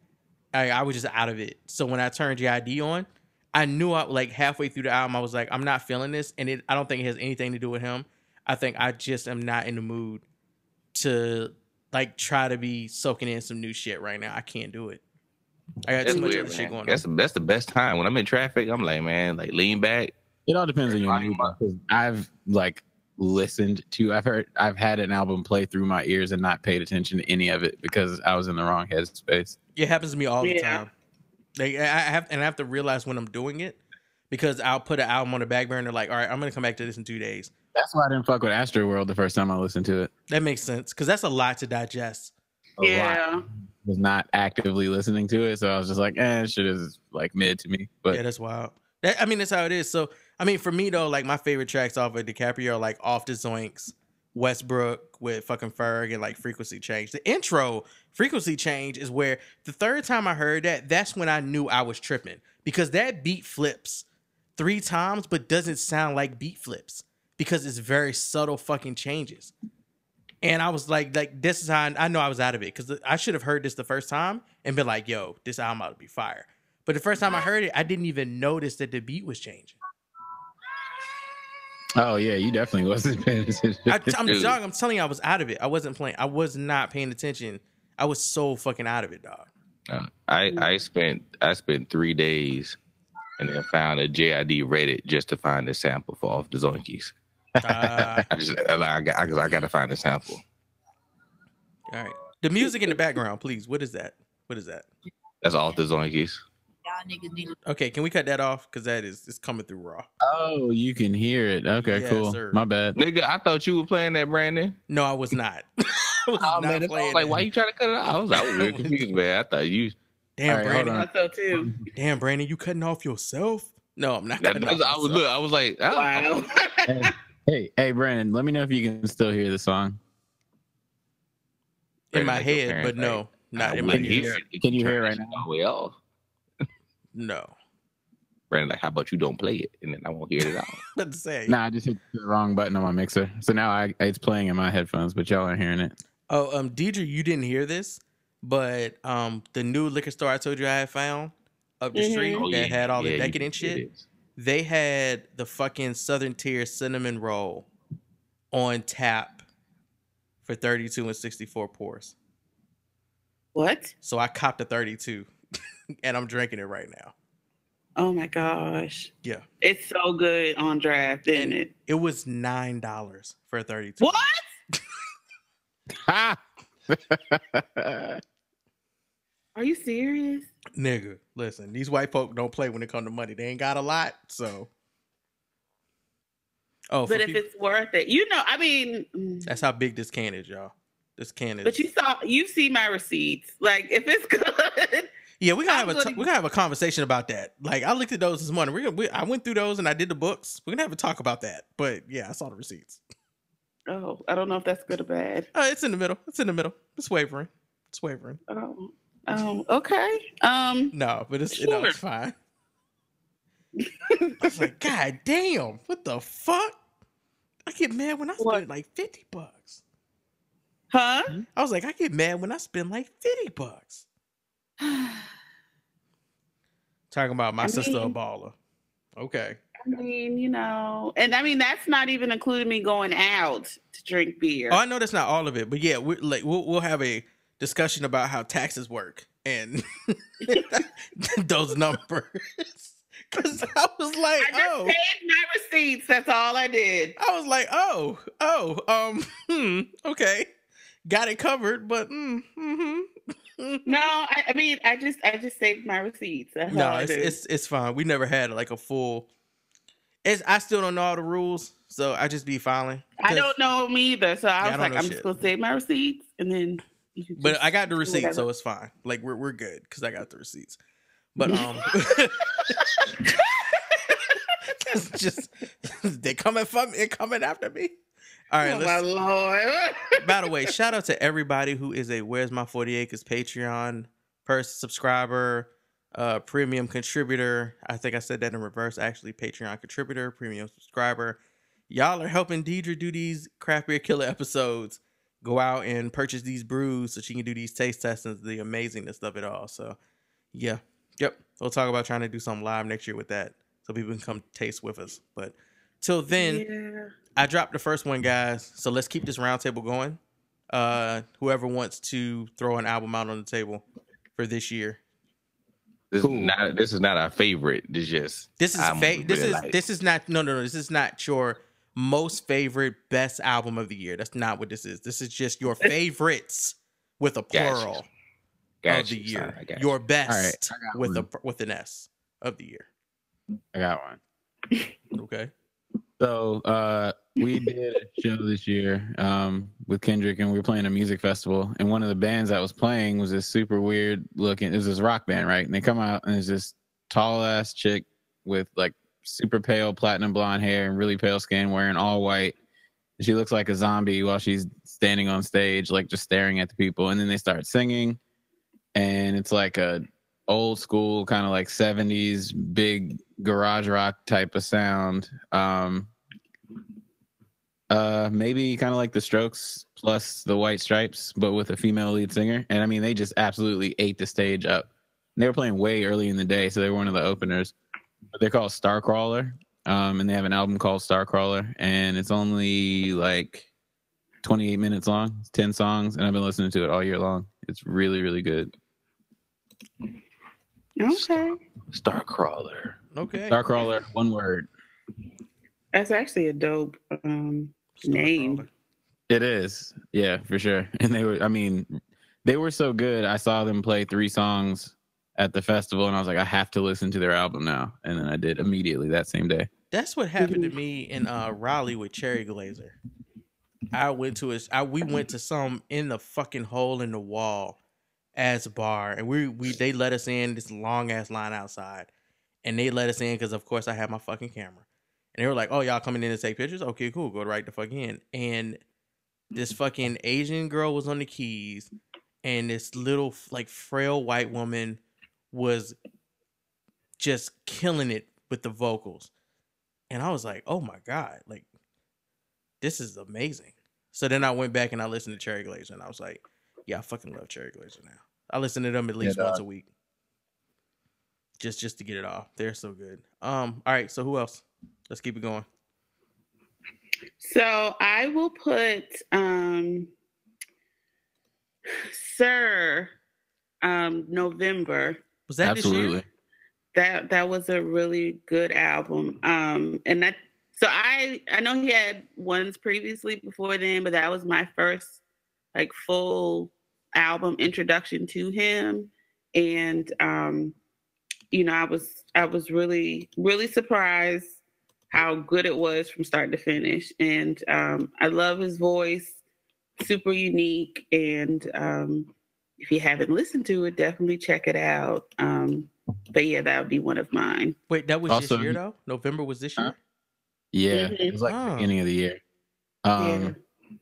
I, I was just out of it. So when I turned JID on, I knew I like halfway through the album, I was like, I'm not feeling this, and it. I don't think it has anything to do with him. I think I just am not in the mood to like try to be soaking in some new shit right now. I can't do it. I got That's too much weird, other shit going That's on. the, that's the best time when I'm in traffic. I'm like, man, like lean back. It all depends on your mood. I've like listened to. I've heard. I've had an album play through my ears and not paid attention to any of it because I was in the wrong headspace. It happens to me all the Yeah. time. Like I I have, and I have to realize when I'm doing it because I'll put an album on the back burner. Like, all right, I'm gonna come back to this in two days. That's why I didn't fuck with Astroworld the first time I listened to it. That makes sense because that's a lot to digest. A lot. yeah. was not actively listening to it, so I was just like, "Eh, shit is like mid to me." But yeah, that's wild. That, I mean, that's how it is. So, I mean, for me though, like my favorite tracks off of DiCaprio are like "Off the Zoinks," Westbrook with fucking Ferg, and like "Frequency Change." The intro, "Frequency Change," is where the third time I heard that, that's when I knew I was tripping because that beat flips three times, but doesn't sound like beat flips because it's very subtle fucking changes. And I was like, like this is how I, I know I was out of it because I should have heard this the first time and been like, yo, this album ought to be fire. But the first time I heard it, I didn't even notice that the beat was changing. Oh yeah, you definitely wasn't [laughs] paying attention. I, I'm Dude. dog, I'm telling you, I was out of it. I wasn't playing. I was not paying attention. I was so fucking out of it, dog. Uh, I I spent I spent three days and then found a JID Reddit just to find the sample for off the Zoinkys. Uh, [laughs] I just I, I, got- I, I got to find the sample. all right. The music in the background, please. What is that? What is that? That's off the Zoinkys. Y'all niggas need to Okay, can we cut that off? Because that is it's coming through raw. oh, you can hear it. Okay, Yes, cool. sir. My bad. Nigga, I thought you were playing that, Brandon. No, I was not. [laughs] I was Oh not man, playing like, that. why you trying to cut it off? I was, I was really confused, [laughs] man. I thought you. Damn, All right, hold Brandon. I thought too. Damn, Brandon, you cutting off yourself? No, I'm not That, cutting that's, off I was look. I was like, oh, Wow. [laughs] hey, hey, hey, Brandon, let me know if you can still hear the song. in my Brandon, like your head, parents, but no, like, not I in my wouldn't ears. Can you hear it right now? all the way off. No. Brandon, like, how about you don't play it, and then I won't hear it out. What [laughs] to say? Nah, I just hit the wrong button on my mixer. So now I it's playing in my headphones, but y'all aren't hearing it. Oh, um, Deidre, you didn't hear this, but um, the new liquor store I told you I had found up the Mhm. street Oh, that yeah. had all the Yeah, you- decadent it shit. They had the fucking Southern Tier cinnamon roll on tap for thirty-two and sixty-four pours. What? So I copped a thirty-two, and I'm drinking it right now. Oh my gosh. Yeah, It's so good on draft, isn't it? it was nine dollars for a thirty-two. What? [laughs] Are you serious? Nigga, listen, these white folk don't play when it comes to money. They ain't got a lot, so. Oh, But if peop- it's worth it, you know, I mean, mm, that's how big this can is, y'all. This can is. but you saw, you see my receipts. Like, if it's [laughs] good, yeah, we gotta have I'm a t- gonna- we gotta have a conversation about that. Like, I looked at those this morning. We're gonna, we, I went through those and I did the books. We're gonna have a talk about that. But yeah, I saw the receipts. oh, I don't know if that's good or bad. Uh, it's in the middle. It's in the middle. It's wavering. It's wavering. Oh, oh, okay. Um, No, but it's no, it's fine. [laughs] I was like, God damn, what the fuck? I get mad when I What? spend like fifty bucks. huh? I was like, I get mad when I spend like 50 bucks. [sighs] Talking about my I sister a baller. Okay. I mean, you know, and I mean that's not even including me going out to drink beer. Oh, I know that's not all of it, but yeah, we're like we'll we'll have a discussion about how taxes work and [laughs] those numbers. [laughs] Cause I was like, I just oh, paid my receipts. That's all I did. I was like, oh, oh, um, hmm, okay, got it covered, but mm, hmm [laughs] No, I, I mean, I just, I just saved my receipts. That's no, it's, it's it's fine. We never had like a full. It's I still don't know all the rules, so I just be filing. I don't know them either, so I Yeah, was don't like, I'm shit. just gonna save my receipts, and then. But I got the receipt, so it's fine. Like we're we're good because I got the receipts. But [laughs] um, [laughs] it's just they coming for me, coming after me. All right, oh my lord! [laughs] By the way, shout out to everybody who is a Where's My Forty Acres Patreon person subscriber, uh, premium contributor. I think I said that in reverse. Actually, Patreon contributor, premium subscriber. Y'all are helping Deidre do these craft beer killer episodes. Go out and purchase these brews so she can do these taste testings, the amazingness of it all. So, yeah, yep. We'll talk about trying to do something live next year with that, so people can come taste with us. But till then, yeah. I dropped the first one, guys. So let's keep this roundtable going. Uh, whoever wants to throw an album out on the table for this year. This Cool. is not this is not our favorite. This just This is I'm fa- this is like- this is not no no no this is not your most favorite best album of the year. That's not what this is. This is just your favorites with a Gotcha. plural of the year. son, I got. Your best I got with a with an S of the year. I got one. Okay. So uh, we [laughs] did a show this year um, with Kendrick, and we were playing a music festival. And one of the bands that was playing was this super weird looking. It was this rock band, right? And they come out, and it's this tall ass chick with like super pale platinum blonde hair and really pale skin, wearing all white. She looks like a zombie while she's standing on stage, like just staring at the people. And then they start singing, and it's like a old school kind of like 70s big garage rock type of sound um uh maybe kind of like the strokes plus the white stripes but with a female lead singer. And i mean they just absolutely ate the stage up. They were playing way early in the day so they were one of the openers. But they're called starcrawler um and they have an album called starcrawler and it's only like 28 minutes long it's 10 songs and i've been listening to it all year long. It's really really good. Okay, Starcrawler. Okay. starcrawler one word. That's actually a dope um, name. It is. Yeah, for sure. [laughs] And they were I mean, they were so good. I saw them play three songs at the festival and I was like, I have to listen to their album now. And then I did immediately that same day. That's what happened to me in uh Raleigh with Cherry Glazerr. I went to a, I we went to some in the fucking hole in the wall as a bar, and we we they let us in this long ass line outside, and they let us in because of course I had my fucking camera, and they were like, "Oh y'all coming in to take pictures? Okay, cool, go right the fuck in." And this fucking Asian girl was on the keys, and this little like frail white woman was just killing it with the vocals. And I was like, "Oh my god, like this is amazing." So then I went back and I listened to Cherry Glazerr and I was like, "Yeah, I fucking love Cherry Glazerr now." I listen to them at least Yeah, once a week. Just just to get it off. They're so good. Um all right, so who else? Let's keep it going. So I will put um Sir um November. Was that this year? Absolutely. That that was a really good album. Um and that so I I know he had ones previously before then, but that was my first like full album introduction to him. And um you know, I was I was really really surprised how good it was from start to finish. And um, I love his voice, super unique. And um, if you haven't listened to it, definitely check it out. Um, but yeah, that would be one of mine. Wait, that was Also, this year though? November was this year? Huh? Yeah, Mhm. it was like Oh. beginning of the year. Um, yeah.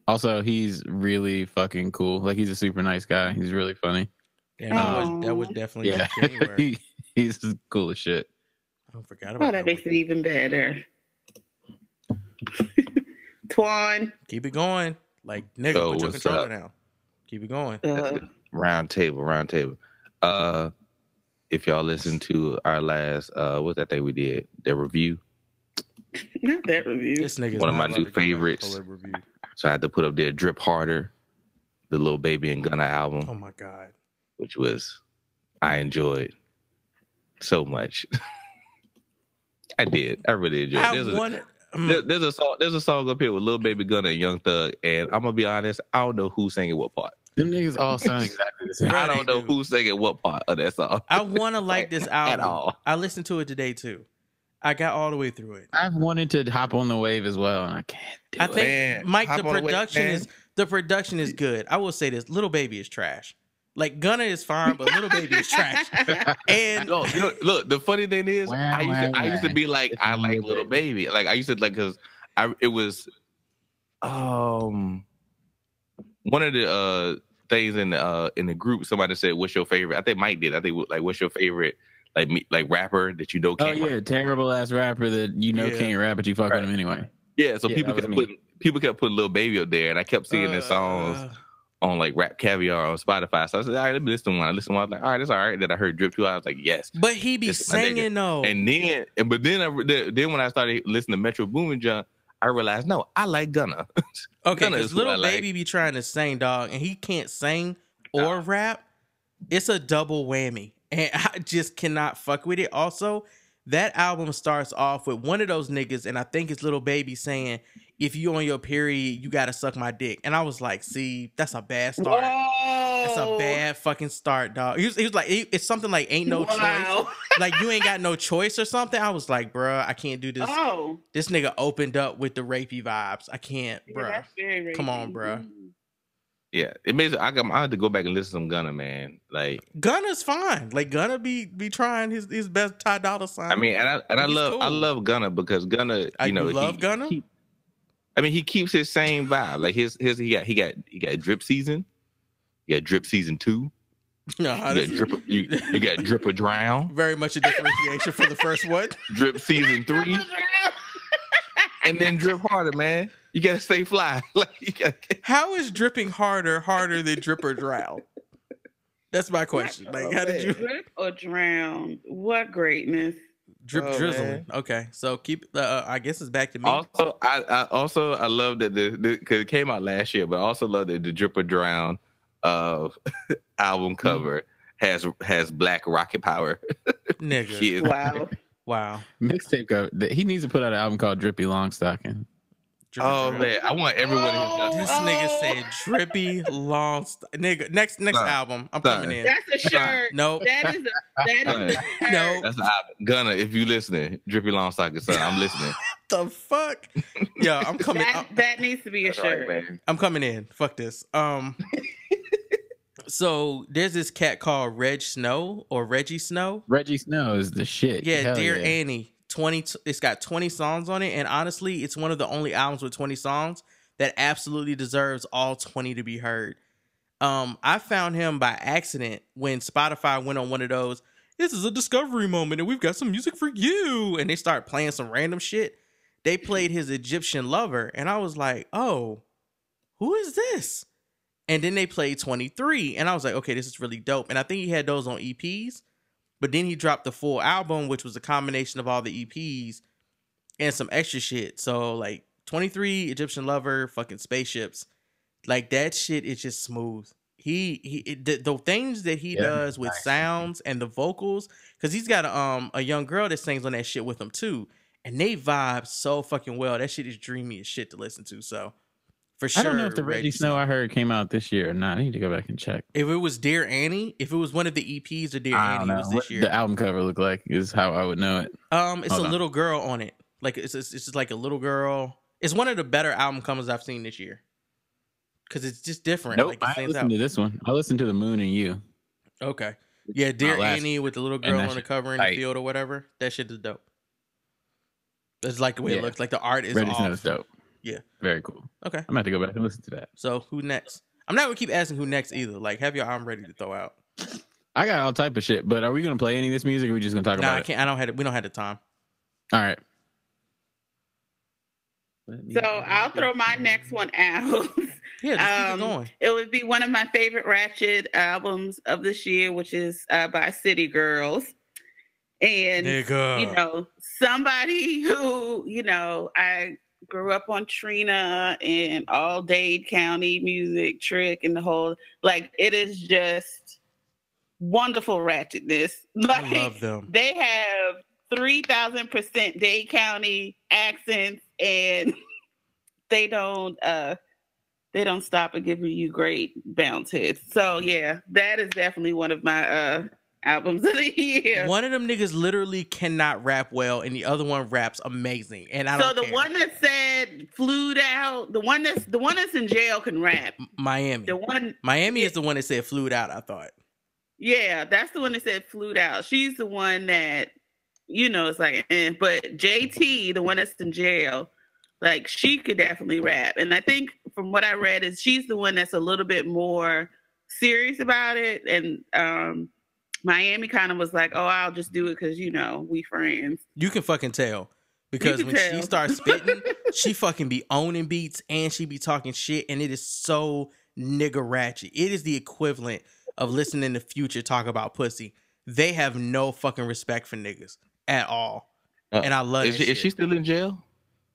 Also, he's really fucking cool. Like he's a super nice guy. He's really funny. Damn, that was that was definitely Yeah, January. he, [laughs] he's cool as shit. I forgot about Oh, that makes it even better. [laughs] Twan. Keep it going. Like nigga, So, put your what's controller up? down. Keep it going. Uh, round table, round table. Uh, if y'all listen to our last, uh, what's that thing we did? The review. [laughs] not that review. This nigga's One of my new to give a favorites. So I had to put up there "Drip Harder," the Little Baby and Gunna album, Oh my god. which was I enjoyed so much. [laughs] I did. I really enjoyed. it. I There's wanted Mm. there- there's a song. There's a song up here with Little Baby Gunna and Young Thug, and I'm gonna be honest. I don't know who's singing what part. Them niggas all sound exactly the same. Right. I don't know who's singing what part of that song. I want to [laughs] like this album. At all. I listened to it today too. I got all the way through it. I've wanted to hop on the wave as well, and I can't do I it. think Man, Mike, the on the wave, production is the production is good. I will say this: Little Baby is trash. Like Gunna is fine, but Little Baby is trash. [laughs] And No, you know, look. The funny thing is, Wow, I used to, wow, I used to be like, I like little little baby. Like I used to like because I it was, um, one of the uh things in the uh in the group. Somebody said, "What's your favorite?" I think Mike did. I think like, "What's your favorite?" Like me, like rapper that you know Oh can't. rap? yeah, terrible ass rapper that you know Yeah. can't rap, but you fuck Right. with him anyway. yeah. So Yeah, people kept me. putting people kept putting little baby up there, and I kept seeing their songs Uh, on like Rap Caviar on Spotify. So I said, "All right, let me listen to one." I listened to one. I was like, "All right, that's all right." Then I heard Drip Two. I was like, "Yes." But he be This is my nigga. singing though. And then, and but then, I, then when I started listening to Metro Boomin John, I realized no, I like Gunna. [laughs] Okay, because is who I little like. baby be trying to sing, dog, and he can't sing or rap. It's a double whammy, and [laughs] I just cannot fuck with it. Also, that album starts off with one of those niggas, and I think it's little baby saying, "If you on your period, you gotta suck my dick." And I was like, "See, that's a bad start. That's a bad fucking start, dog." He was, he was like, he- "It's something like ain't no choice." Like you ain't got no choice or something. I was like, bruh, I can't do this. Oh, This nigga opened up with the rapey vibes. I can't, yeah, bruh. that's very Come on, bruh. yeah, it makes I got I had to go back and listen to some Gunna, man. Like Gunna's fine. Like Gunna be be trying his his best Ty Dolla Sign. I mean, and I and I He's love I love Gunna because Gunna, uh, you I know, love he- Gunna. he- I mean, he keeps his same vibe. Like his his he got he got he got drip season, he got drip season two, no, you this got drip you, you got [laughs] drip or drown, very much a differentiation for the first one. [laughs] drip season three, and then drip harder, man. You gotta stay fly. [laughs] like gotta, How is dripping harder harder than drip or drown? That's my question. Like, how did you Drip or drown? What greatness! Drip Oh, drizzling? man. Okay, so keep. Uh, I guess it's back to me. Also, I, I also I love that the because it came out last year, but I also love that the Drip or Drown of [laughs] album cover has has black rocket power. [laughs] Nigga. Wow. wow. Mixtape go. th- He needs to put out an album called Drippy Longstocking. Drip Oh drown. man, I want everyone. Oh, to This Oh. nigga said drippy long. St- nigga, next next Son, album, I'm son. coming in. That's a shirt. Nope. That is a that is a shirt. No. That's the album. Gunna, if you listening, Drippy Long Socket son, I'm listening. [laughs] the fuck? Yeah, I'm [laughs] coming. That, that needs to be a That's right, shirt. man. I'm coming in. Fuck this. Um. [laughs] so there's this cat called Reg Snow or Rejjie Snow. Rejjie Snow is the shit. Yeah, Hell Dear yeah. Annie. Twenty. It's got twenty songs on it, and honestly, it's one of the only albums with twenty songs that absolutely deserves all twenty to be heard. Um, I found him by accident when Spotify went on one of those. this is a discovery moment and we've got some music for you. And they start playing some random shit. They played his Egyptian lover. And I was like, oh, who is this? And then they played 23. And I was like, okay, this is really dope. And I think he had those on EPs. But then he dropped the full album, which was a combination of all the EPs and some extra shit. So like 23, Egyptian lover, fucking spaceships. Like that shit is just smooth he he it, the, the things that he Yeah, does with nice. sounds and the vocals because he's got a, um a young girl that sings on that shit with him too and they vibe so fucking well that shit is dreamy as shit to listen to so for sure I don't know if the Rejjie Snow I heard came out this year or not. I need to go back and check. if it was dear annie if it was one of the eps or dear annie know was what this year the album cover look like. Is how I would know it. um it's hold a on. little girl on it like it's it's, it's just like a little girl it's one of the better album covers i've seen this year because it's just different Nope, like it I listened out to this one. I listened to the Moon and You. okay yeah dear last- annie with the little girl on the cover in the field or whatever that shit is dope That's like the way it looks. Like the art is Reggie off. Is dope. Yeah. very cool. Okay. I'm gonna have to go back and listen to that. So who next? I'm not gonna keep asking who next either. Like have your arm ready to throw out. I got all type of shit, but are we gonna play any of this music? or are we just gonna talk No, about I it? can't. I don't have. it. We don't have the time. All right. So I'll throw my next one out. [laughs] Yeah, just keep Um, it going. it would be one of my favorite Ratchet albums of this year, which is uh, by City Girls. And Nigga. you know, somebody who, you know, I grew up on Trina and all Dade County music, Trick, and the whole like it is just wonderful ratchetness. [laughs] Like I love them. they have three thousand percent Dade County accents and [laughs] they don't uh they don't stop at giving you great bounce hits. So yeah, that is definitely one of my uh albums [laughs] of the year. One of them niggas literally cannot rap well, and the other one raps amazing. And I so the care. one that said flued out, the one that's the one that's in jail can rap. Miami. The one Miami is the one that said flued out. I thought. yeah, that's the one that said flued out. She's the one that you know it's like eh. but JT, the one that's in jail, like she could definitely rap. And I think from what I read is she's the one that's a little bit more serious about it. And um Miami kind of was like, Oh, I'll just do it because you know, we friends. You can fucking tell because can when she starts spitting, she [laughs] fucking be owning beats and she be talking shit, and it is so nigga ratchet. It is the equivalent of listening to Future talk about pussy. They have no fucking respect for niggas at all, Uh, and I love Is that she, is she still in jail?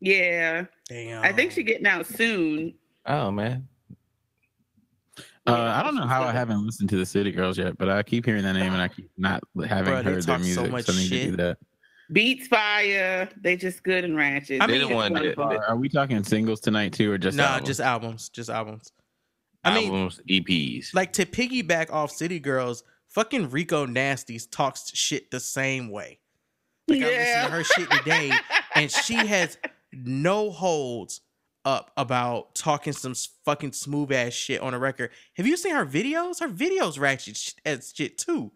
Yeah. Damn. I think she getting out soon. Oh man. Uh, I don't know how I haven't listened to the City Girls yet, but I keep hearing that name and I keep not having Bruh, they heard their talk so music. So, I need to do that. Beats fire. They just good and ratchet. I They mean, the one that, Are, are we talking singles tonight too, or just nah, albums? just albums, just albums. I mean, albums, E EPs. like to piggyback off City Girls, fucking Rico Nasties talks shit the same way. Like I listened to her shit today, and she has [laughs] no holds up about talking some fucking smooth ass shit on a record. Have you seen her videos? Her videos ratchet sh- as shit too.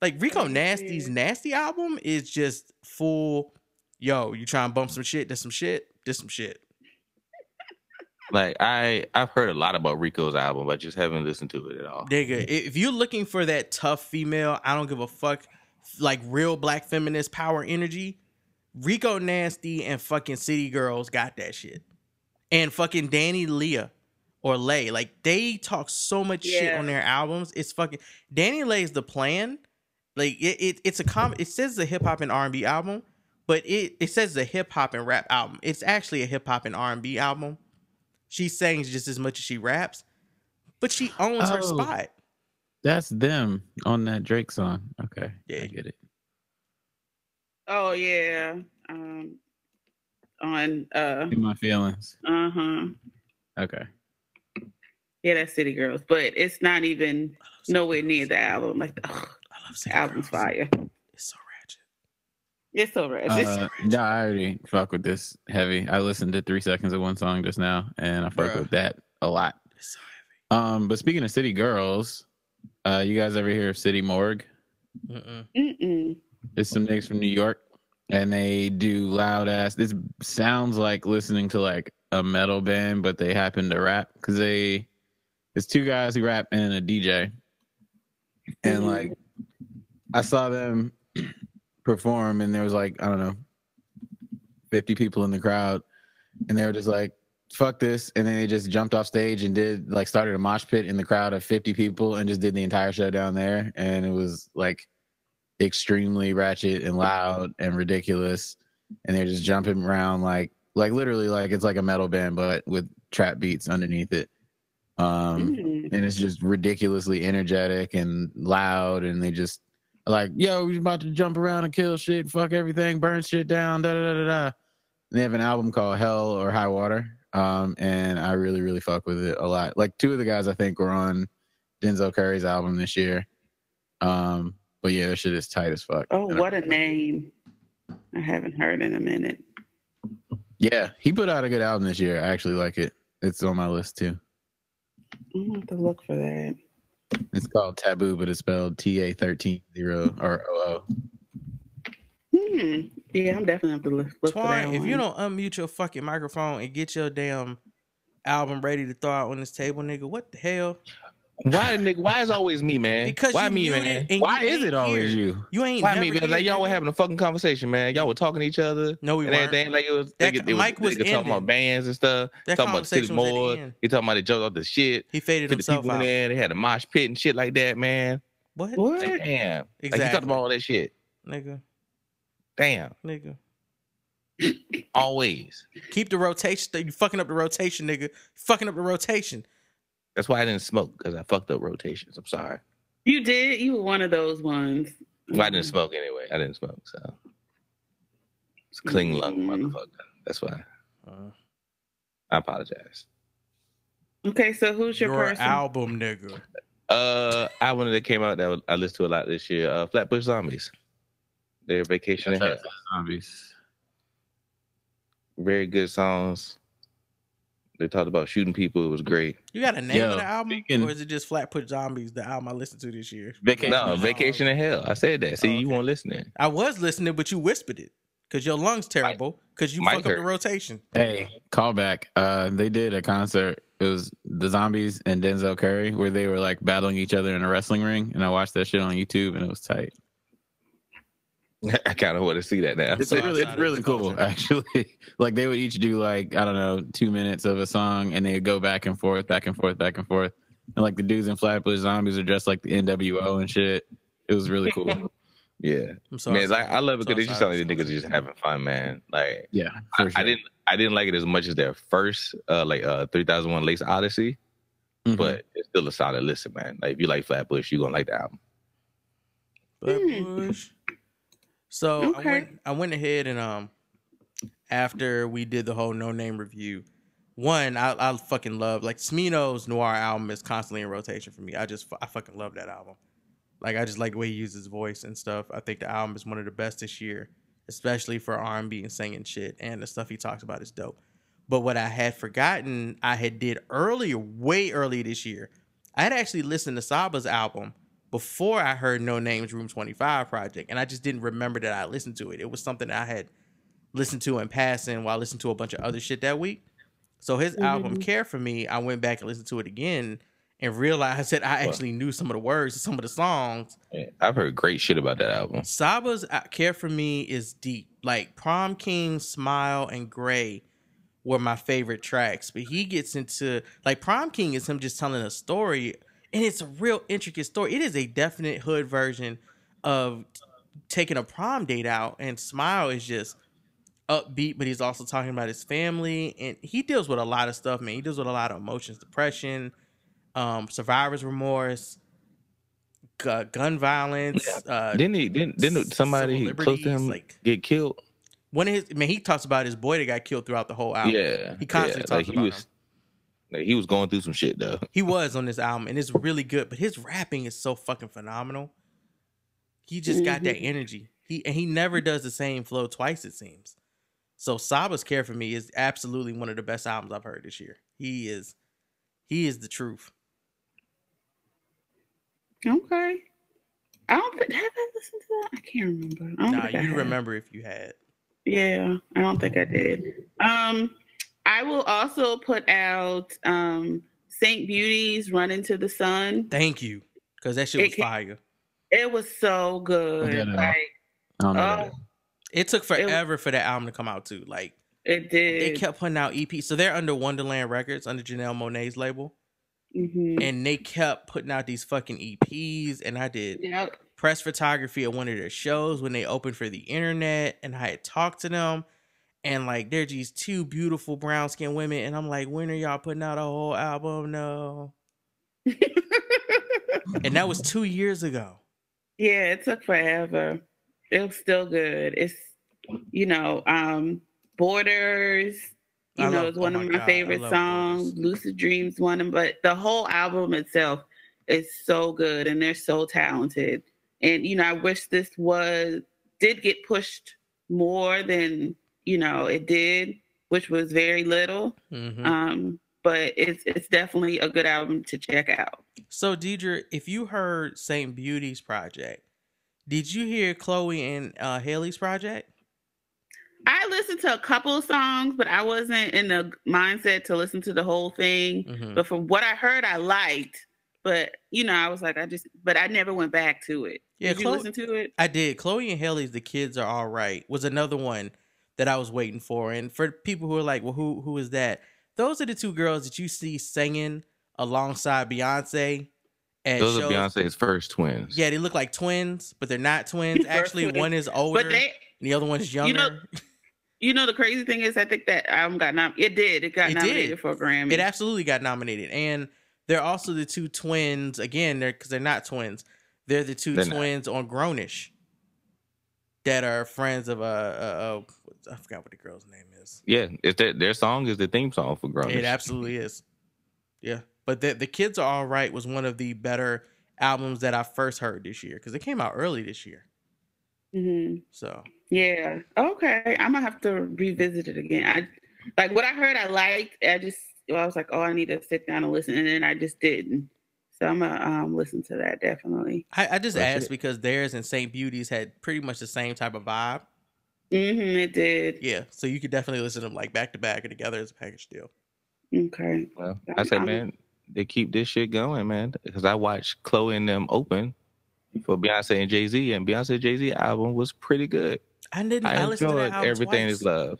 Like Rico Oh, Nasty's. Nasty album is just full. Yo, you try and bump some shit? There's some shit. There's some shit. [laughs] like I I've heard a lot about Rico's album, but just haven't listened to it at all. Nigga, if you're looking for that tough female, I don't give a fuck, like real black feminist power energy, Rico Nasty and fucking City Girls got that shit. And fucking Danny Leah or Lay, like they talk so much shit on their albums. It's fucking DaniLeigh's the plan. Like it, it it's a com it says the hip hop and R and B album, but it it says the hip hop and rap album. It's actually a hip hop and R and B album. She sings just as much as she raps, but she owns her Oh. spot. That's them on that Drake song. Okay, Yeah. I get it. Oh yeah. Um on uh In my feelings. uh-huh. Okay. Yeah, that's City Girls. But it's not even nowhere near the album. Like ugh, I love City the album's Girls. fire. It's so ratchet. It's so ratchet. Uh, yeah, I already fuck with this heavy. I listened to three seconds of one song just now, and I fuck Bruh. with that a lot. It's so Um, but speaking of City Girls, uh, you guys ever hear of City Morgue? heavy. Mm-mm. Mm-mm. It's some niggas from New York, and they do loud ass. This sounds like listening to like a metal band, but they happen to rap because they it's two guys who rap and a DJ, and Mhm. like I saw them [clears throat] perform, and there was like I don't know, fifty people in the crowd, and they were just like, "Fuck this!" And then they just jumped off stage and did like started a mosh pit in the crowd of fifty people, and just did the entire show down there, and it was like extremely ratchet and loud and ridiculous, and they're just jumping around like like literally like it's like a metal band but with trap beats underneath it. Um, Mm. and it's just ridiculously energetic and loud. And they just like yo we're about to jump around and kill shit fuck everything burn shit down da da da da da. And they have an album called hell or high water. Um and i really really fuck with it a lot. Like two of the guys i think were on denzel curry's album this year. Um but yeah that shit is tight as fuck Oh, what a name! I haven't heard in a minute. yeah he put out a good album this year i actually like it it's on my list too I'm gonna have to look for that. it's called taboo but it's spelled t-a-13 0 or o Hmm. Yeah, I'm definitely have to look, look for that if one. you don't unmute your fucking microphone and get your damn album ready to throw out on this table, nigga, what the hell? Why, nigga? Why is it always me, man? Because why me, man? why is it always here. you You ain't Why me? Because like y'all were having a fucking conversation, man. Y'all were talking to each other. No, we and weren't. everything. Like it was, That nigga, it was, mic was talking about bands and stuff. That talking about City conversation was at the more. end. He talking about they jumped off the shit. He faded the himself people in out. there. They had a mosh pit and shit like that, man. What? what? Damn. Like he Exactly. talked about all that shit. Nigga, Damn. nigga. Always. Keep the rotation. You fucking up the rotation, nigga. Fucking up the rotation. That's why I didn't smoke because I fucked up rotations. I'm sorry. You did. You were one of those ones. Well, I didn't smoke anyway. I didn't smoke, so it's a clean lung, Mm. motherfucker. That's why Uh, I apologize. Okay, so who's your, your person? album, nigga. Uh, album that came out that I listened to a lot this year. Uh, Flatbush Zombies. Their Vacation in Hell. zombies Very good songs. They talked about shooting people. It was great. You got a name Yo, of the album, speaking- or is it just Flatbush Zombies, the album I listened to this year? Vacation No, Vacation in Hell. I said that. See, Oh, you weren't listening. I was listening, but you whispered it because your lungs terrible because you Mike fuck up the rotation. Hey, callback. Uh, they did a concert. It was the zombies and Denzel Curry, where they were like battling each other in a wrestling ring, and I watched that shit on YouTube, and it was tight. [laughs] I kind of want to see that now. It's So really, it's really cool, culture. actually. [laughs] like they would each do like I don't know two minutes of a song, and they'd go back and forth, back and forth, back and forth. And like the dudes in Flatbush Zombies are dressed like the NWO and shit. It was really cool. [laughs] yeah, I'm sorry. man. Like I love it because they just sorry. sound like the niggas just having fun, man. Like yeah, I, sure. I didn't, I didn't like it as much as their first, uh, like uh, 3001 Lace Odyssey, Mhm. but it's still a solid listen, man. Like if you like Flatbush, you are gonna like the album. Flatbush. So I went I went ahead and um after we did the whole Noname review, one I I fucking love like Smino's Noir album is constantly in rotation for me. I just I fucking love that album. Like I just like the way he uses his voice and stuff. I think the album is one of the best this year, especially for R and B and singing shit. And the stuff he talks about is dope. But what I had forgotten, I had did earlier, way earlier this year. I had actually listened to Saba's album before I heard Noname's Room 25 project, and I just didn't remember that I listened to it. It was something that I had listened to in passing while listening to a bunch of other shit that week. So his album Mhm. Care for Me, I went back and listened to it again and realized [laughs] that I actually knew some of the words to some of the songs. Yeah, I've heard great shit about that album. Saba's uh, Care for Me is deep. Like Prom King, Smile, and Gray were my favorite tracks. But he gets into like Prom King is him just telling a story, and it's a real intricate story. It is a definite hood version of taking a prom date out, and Smile is just upbeat, but he's also talking about his family, and he deals with a lot of stuff, man. He deals with a lot of emotions, depression, um, survivor's remorse, gu- gun violence. Uh, Didn't he? Didn't didn't somebody close to him like- get killed? one of his man, he talks about his boy that got killed throughout the whole album. yeah, he constantly yeah, like talks he about was. Like he was going through some shit though. He was on this album, and it's really good. But his rapping is so fucking phenomenal. He just got that energy. He and he never does the same flow twice. It seems. So Saba's Care for Me is absolutely one of the best albums I've heard this year. He is, he is the truth. Okay. I don't think have I listened to that? I can't remember. I don't Nah, think I you remember if you had. Yeah, I don't think I did. Um, I will also put out um Saint Beauty's Run Into the Sun. Thank you, because that shit It was ca- fire. It was so good. Yeah, no. Like I don't know oh, it is. It took forever for that album to come out too. Like it did. they kept putting out EPs. So they're under Wondaland Records, under Janelle Monae's label. hmm And they kept putting out these fucking EPs. And I did Yep. press photography at one of their shows when they opened for the internet. And I had talked to them. And like they're these two beautiful brown skinned women. And I'm like, when are y'all putting out a whole album? No. [laughs] And that was two years ago. yeah, it took forever. It was still good. It's you know, um, Borders. You I know, love- it's one oh of my God, favorite songs. Borders. Lucid Dreams, one of, them, but the whole album itself is so good, and they're so talented. And you know, I wish this was did get pushed more than you know it did, which was very little. Mhm. Um, but it's it's definitely a good album to check out. So, Deidre, if you heard Saint Beauty's project, did you hear Chloe and uh, Halle's project? I listened to a couple of songs, but I wasn't in the mindset to listen to the whole thing. Mhm. But from what I heard, I liked. But you know, I was like, I just, but I never went back to it. Yeah, Did you Chloe- listen to it? I did. Chloe and Halle's The Kids Are All Right was another one that I was waiting for. And for people who are like, well, who who is that? Those are the two girls that you see singing alongside Beyonce. At Those shows. are Beyonce's first twins. Yeah, they look like twins, but they're not twins. [laughs] Actually, twins. one is older, But they, and the other one is younger. You know, [laughs] you know, the crazy thing is, I think that album got nom. It did. It got It nominated did. for a Grammy. It absolutely got nominated, and they're also the two twins. Again, they're because they're not twins. They're the 2 They're not. twins on Grownish that are friends of uh, uh, uh I forgot what the girl's name is. Yeah, it's their their song is the theme song for Grown. It absolutely is. Yeah, but the the kids are all right was one of the better albums that I first heard this year because it came out early this year. hmm So Yeah. Okay. I'm gonna have to revisit it again. I like what I heard. I liked. I just well, I was like, oh, I need to sit down and listen, and then I just didn't. So I'm gonna um, listen to that definitely. I, I just That's asked it. because theirs and Saint Beauty's had pretty much the same type of vibe. Hmm it did. Yeah, so you could definitely listen to them like back to back or together as a package deal. Okay. Well, I said, man, they keep this shit going, man. Because I watched Chloe and them open for Beyonce and Jay Z, and Beyonce Jay Z album was pretty good. I didn't. I, I listened to that enjoyed album everything twice. is love.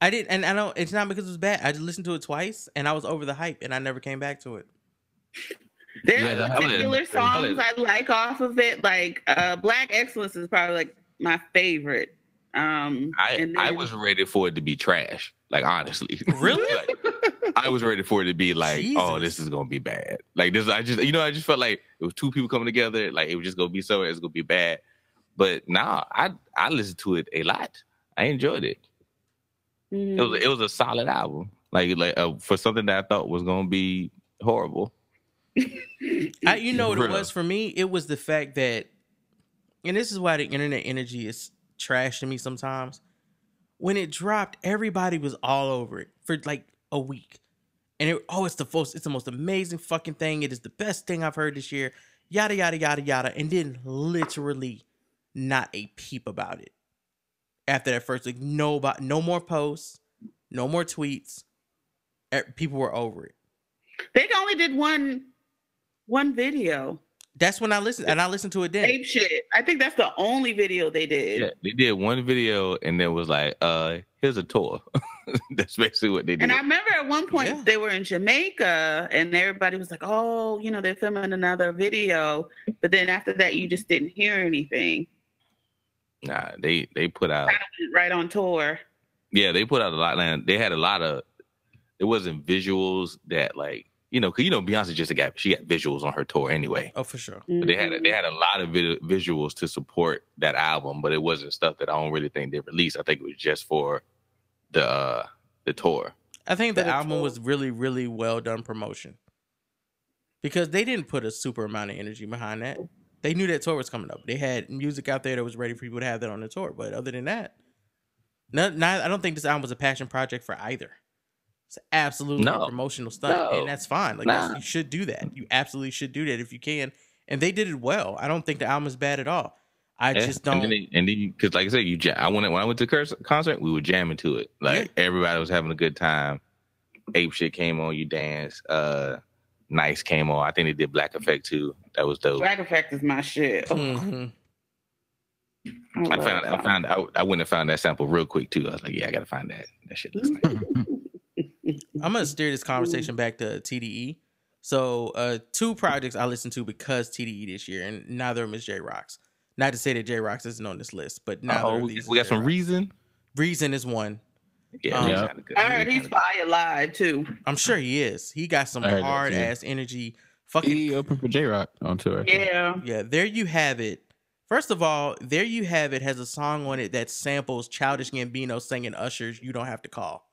I did, and I don't. It's not because it was bad. I just listened to it twice, and I was over the hype, and I never came back to it. There Yeah, are the- particular songs I like off of it. Like uh, Black Excellence is probably like my favorite. Um, I and I was ready for it to be trash. Like honestly, Really? [laughs] like, I was ready for it to be like, oh, this is gonna be bad. Like this, I just you know, I just felt like it was two people coming together. Like it was just gonna be so, it's gonna be bad. But nah, I I listened to it a lot. I enjoyed it. Mhm. It was it was a solid album. Like like uh, for something that I thought was gonna be horrible. [laughs] I, you know what it was for me? It was the fact that, and this is why the internet energy is trash to me sometimes. When it dropped, everybody was all over it for like a week, and it, oh, it's the most, it's the most amazing fucking thing. It is the best thing I've heard this year. Yada yada yada yada, and then literally not a peep about it. After that first, like no, no more posts, no more tweets. People were over it. They only did one one video. That's when I listened, and I listened to it then. Ape shit. I think that's the only video they did. Yeah, they did one video and then was like, uh, here's a tour. [laughs] That's basically what they did. And I remember at one point Yeah. they were in Jamaica and everybody was like, oh, you know, they're filming another video. But then after that, you just didn't hear anything. nah, they they put out Right on tour. yeah, they put out a lot. And they had a lot of. It wasn't visuals that like you know, cause you know Beyonce just got she got visuals on her tour anyway. Oh, for sure. But they had a, they had a lot of vid- visuals to support that album, but it wasn't stuff that I don't really think they released. I think it was just for the uh, the tour. I think the But it's album all- was really, really well done promotion because they didn't put a super amount of energy behind that. They knew that tour was coming up. They had music out there that was ready for people to have that on the tour. But other than that, not, not I don't think this album was a passion project for either. It's absolutely No. a promotional stunt, No. and that's fine. Like Nah. that's- you should do that. You absolutely should do that if you can. And they did it well. I don't think the album is bad at all. I Yeah, just don't. And then, because like I said, you jam- I went when I went to the concert, we were jamming to it. Like everybody was having a good time. Ape shit came on, you dance. Uh, Nice came on. I think they did Black Effect too. That was dope. Black Effect is my shit. Mhm. I, I found I found I, I went and found that sample real quick too. I was like, yeah, I gotta find that. That shit looks nice. I'm gonna steer this conversation back to TDE. So, uh, two projects I listened to because TDE this year, and neither of them is Jay Rock's. Not to say that Jay Rock's isn't on this list, but neither Oh, we, these. we got some reason. Reason is one. Yeah, Um, Yeah. I heard he's kinda fire live too. I'm sure he is. He got some I that, hard ass energy. Fucking He opened for Jay Rock on tour. Yeah. Yeah, there you have it. First of all, there you have it has a song on it that samples Childish Gambino singing Usher's "You Don't Have to Call."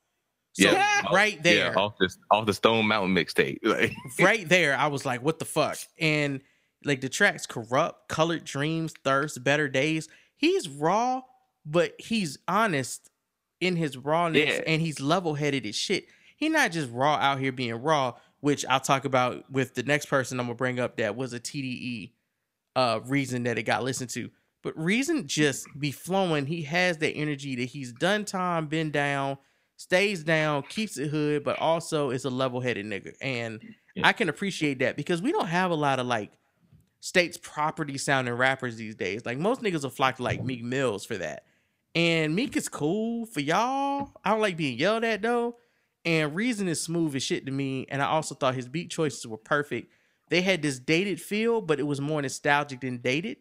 So Yeah. [laughs] right there, Yeah, off this off the Stone Mountain mixtape. [laughs] Like, [laughs] right there, I was like, "What the fuck?" And like the tracks "Corrupt," "Colored Dreams," "Thirst," "Better Days." He's raw, but he's honest in his rawness, Yeah. and he's level headed as shit. He's not just raw out here being raw, which I'll talk about with the next person I'm gonna bring up. That was a TDE uh reason that it got listened to. But reason just be flowing. He has that energy that he's done time, been down, stays down, keeps it hood, but also is a level headed nigga. And Yeah. I can appreciate that because we don't have a lot of like states property sounding rappers these days. Like most niggas will flock to like Meek Mills for that. And Meek is cool for y'all. I don't like being yelled at though. And Reason is smooth as shit to me. And I also thought his beat choices were perfect. They had this dated feel, but it was more nostalgic than dated.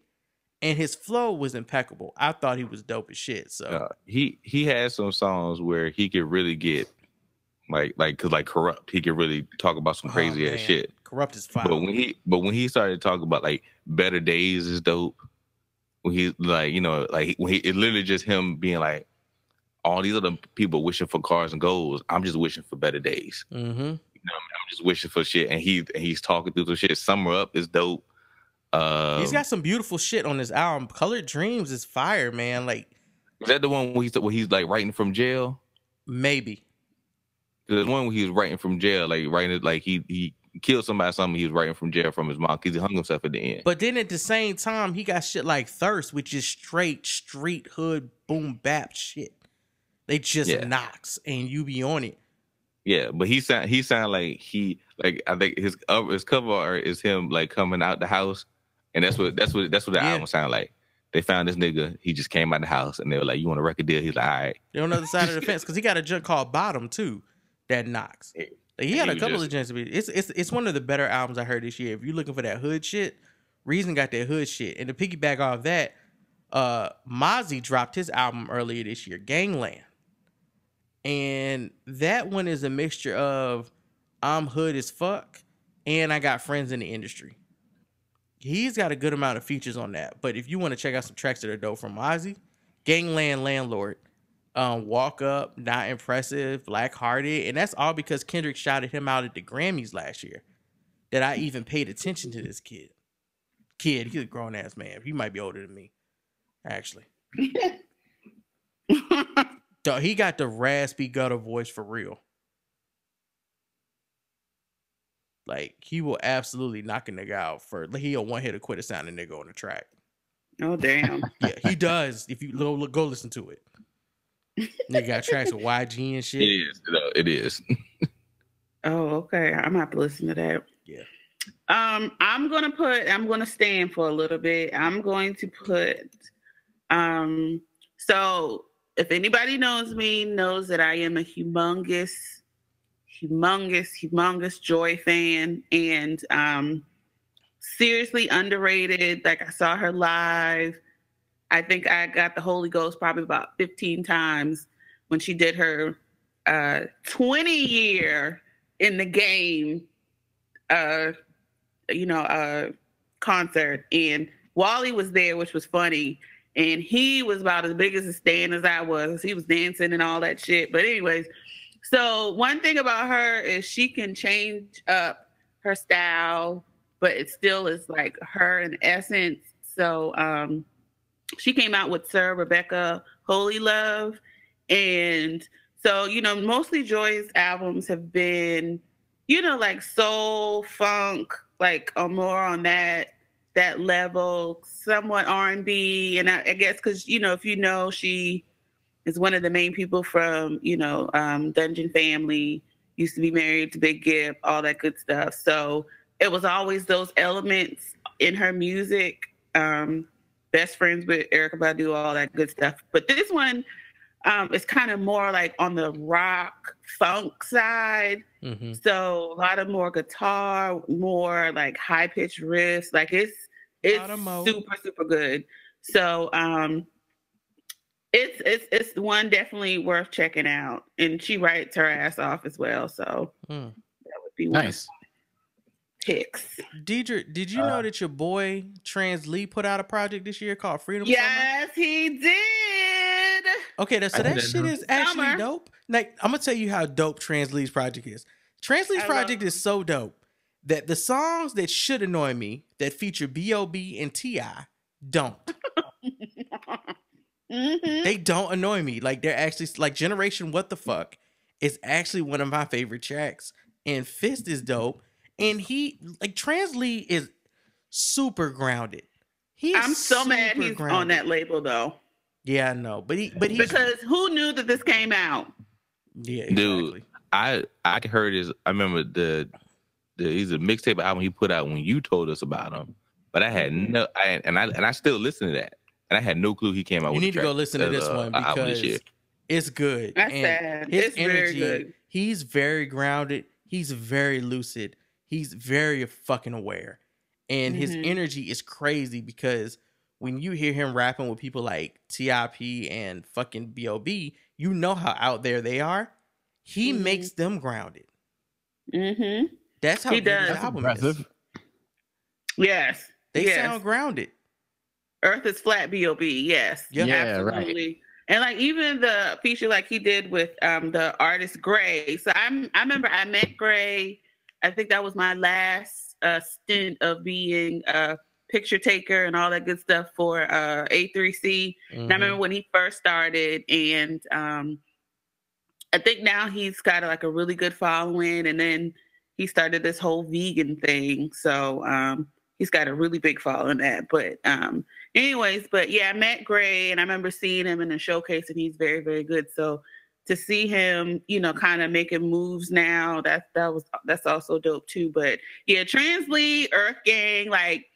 And his flow was impeccable. I thought he was dope as shit. So uh, he he had some songs where he could really get like like cause like corrupt. He could really talk about some Oh, crazy ass shit. Corrupt is fine. But when he but when he started talking about like better days is dope. When he like you know like when he it literally just him being like all these other people wishing for cars and goals. I'm just wishing for better days. mm-hmm. I'm just wishing for shit. And he and he's talking through the shit. Summer up is dope. Um, He's got some beautiful shit on his album. Colored Dreams is fire, man. Like is that the one where he's where he's like writing from jail? maybe. There's one where he was writing from jail, like writing it like he he killed somebody. Something he was writing from jail from his mom because he hung himself at the end. But then at the same time, he got shit like Thirst, which is straight street hood boom bap shit. They just Yeah. knocks and you be on it. Yeah, but he sound he sound like he like I think his uh, his cover art is him like coming out the house, and that's what that's what that's what the Yeah. album sound like. They found this nigga. He just came out of the house, and they were like, "You want a record deal?" He's like, "All right." They're on the other side of the [laughs] fence because he got a junk called Bottom too that knocks. Like, he had he a couple just- of be- It's it's it's one of the better albums I heard this year. If you're looking for that hood shit, Reason got that hood shit. And to piggyback off that, uh Mozzy dropped his album earlier this year, Gangland. And that one is a mixture of I'm hood as fuck and I got friends in the industry. He's got a good amount of features on that. But if you want to check out some tracks that are dope from Mozzy, Gangland Landlord, um, Walk Up, Not Impressive, Black Hearted, and that's all because Kendrick shouted him out at the Grammys last year. That I even paid attention to this kid. Kid, he's a grown ass man. He might be older than me, actually. [laughs] Dog, he got the raspy gutter voice for real. Like he will absolutely knock a nigga out for like, he a one hitter quitter sounding nigga on the track. oh damn. [laughs] Yeah, he does. If you go go listen to it, nigga got tracks with YG and shit. It is. No, it is. Oh, okay. I'm gonna have to listen to that. Yeah. Um, I'm gonna put. I'm gonna stand for a little bit. I'm going to put. Um. So, if anybody knows me, knows that I am a humongous, humongous, humongous Joi fan, and um, seriously underrated. Like I saw her live. I think I got the Holy Ghost probably about 15 times when she did her uh 20 year in the game uh you know uh concert. And Wally was there which was funny. And he was about as big as a stand as I was. He was dancing and all that shit. But anyways so one thing about her is she can change up her style but it still is like her in essence. So um she came out with Sir Rebecca Holy Love and so, you know, mostly Joi's albums have been, you know, like soul, funk, like or more on that that level, somewhat R and B, and I, I guess because you know, if you know, she is one of the main people from you know um, Dungeon Family, used to be married to Big Gipp, all that good stuff. So it was always those elements in her music. Um, best friends with Erykah Badu, all that good stuff. But this one um, is kind of more like on the rock funk side. hmm So a lot of more guitar, more like high pitched riffs. Like it's it's super super good. So um, it's it's it's one definitely worth checking out, and she writes her ass off as well. So Mm. that would be one Nice. my picks. Deidre, did you Uh, know that your boy Translee put out a project this year called Freedom Summer? Yes, he did. Okay, that, so I that shit know. is actually Summer. dope. Like, I'm gonna tell you how dope Translee's project is. Translee's I project is so dope that the songs that should annoy me that feature B.O.B. and T.I. don't. Mhm. They don't annoy me. Like they're actually like Generation What the Fuck is actually one of my favorite tracks. And Fist is dope. And he like Translee is super grounded. He I'm so mad super he's on that label though, Yeah, I know. But he but he's because who knew that this came out? yeah, Dude. I I heard his. I remember the the he's a mixtape album he put out when you told us about him, but I had no. I and I and I still listen to that, and I had no clue he came out. You with a need to go listen to this uh, one album this because it's good. That's and sad. His It's very energy, good. he's very grounded. He's very lucid. He's very fucking aware. And his Mhm. energy is crazy because when you hear him rapping with people like TIP and fucking B.O.B., you know how out there they are. He Mhm. makes them grounded. Mm-hmm. That's how He good his does. That's album is. Yes. They yes. sound grounded. Earth is flat. B.O.B. Yes. Yeah. Yeah, right. absolutely. And like even the feature like he did with um the artist Gray. So I'm I remember I met Gray. I think that was my last uh stint of being a picture taker and all that good stuff for uh A3C. And I Mhm. remember when he first started, and um, I think now he's got like a really good following. And then he started this whole vegan thing, so um, he's got a really big following that. But um, anyways, but yeah, I met Gray, and I remember seeing him in a showcase, and he's very, very good. So to see him, you know, kind of making moves now, that that was that's also dope too. But yeah, Translee, Earth Gang, like.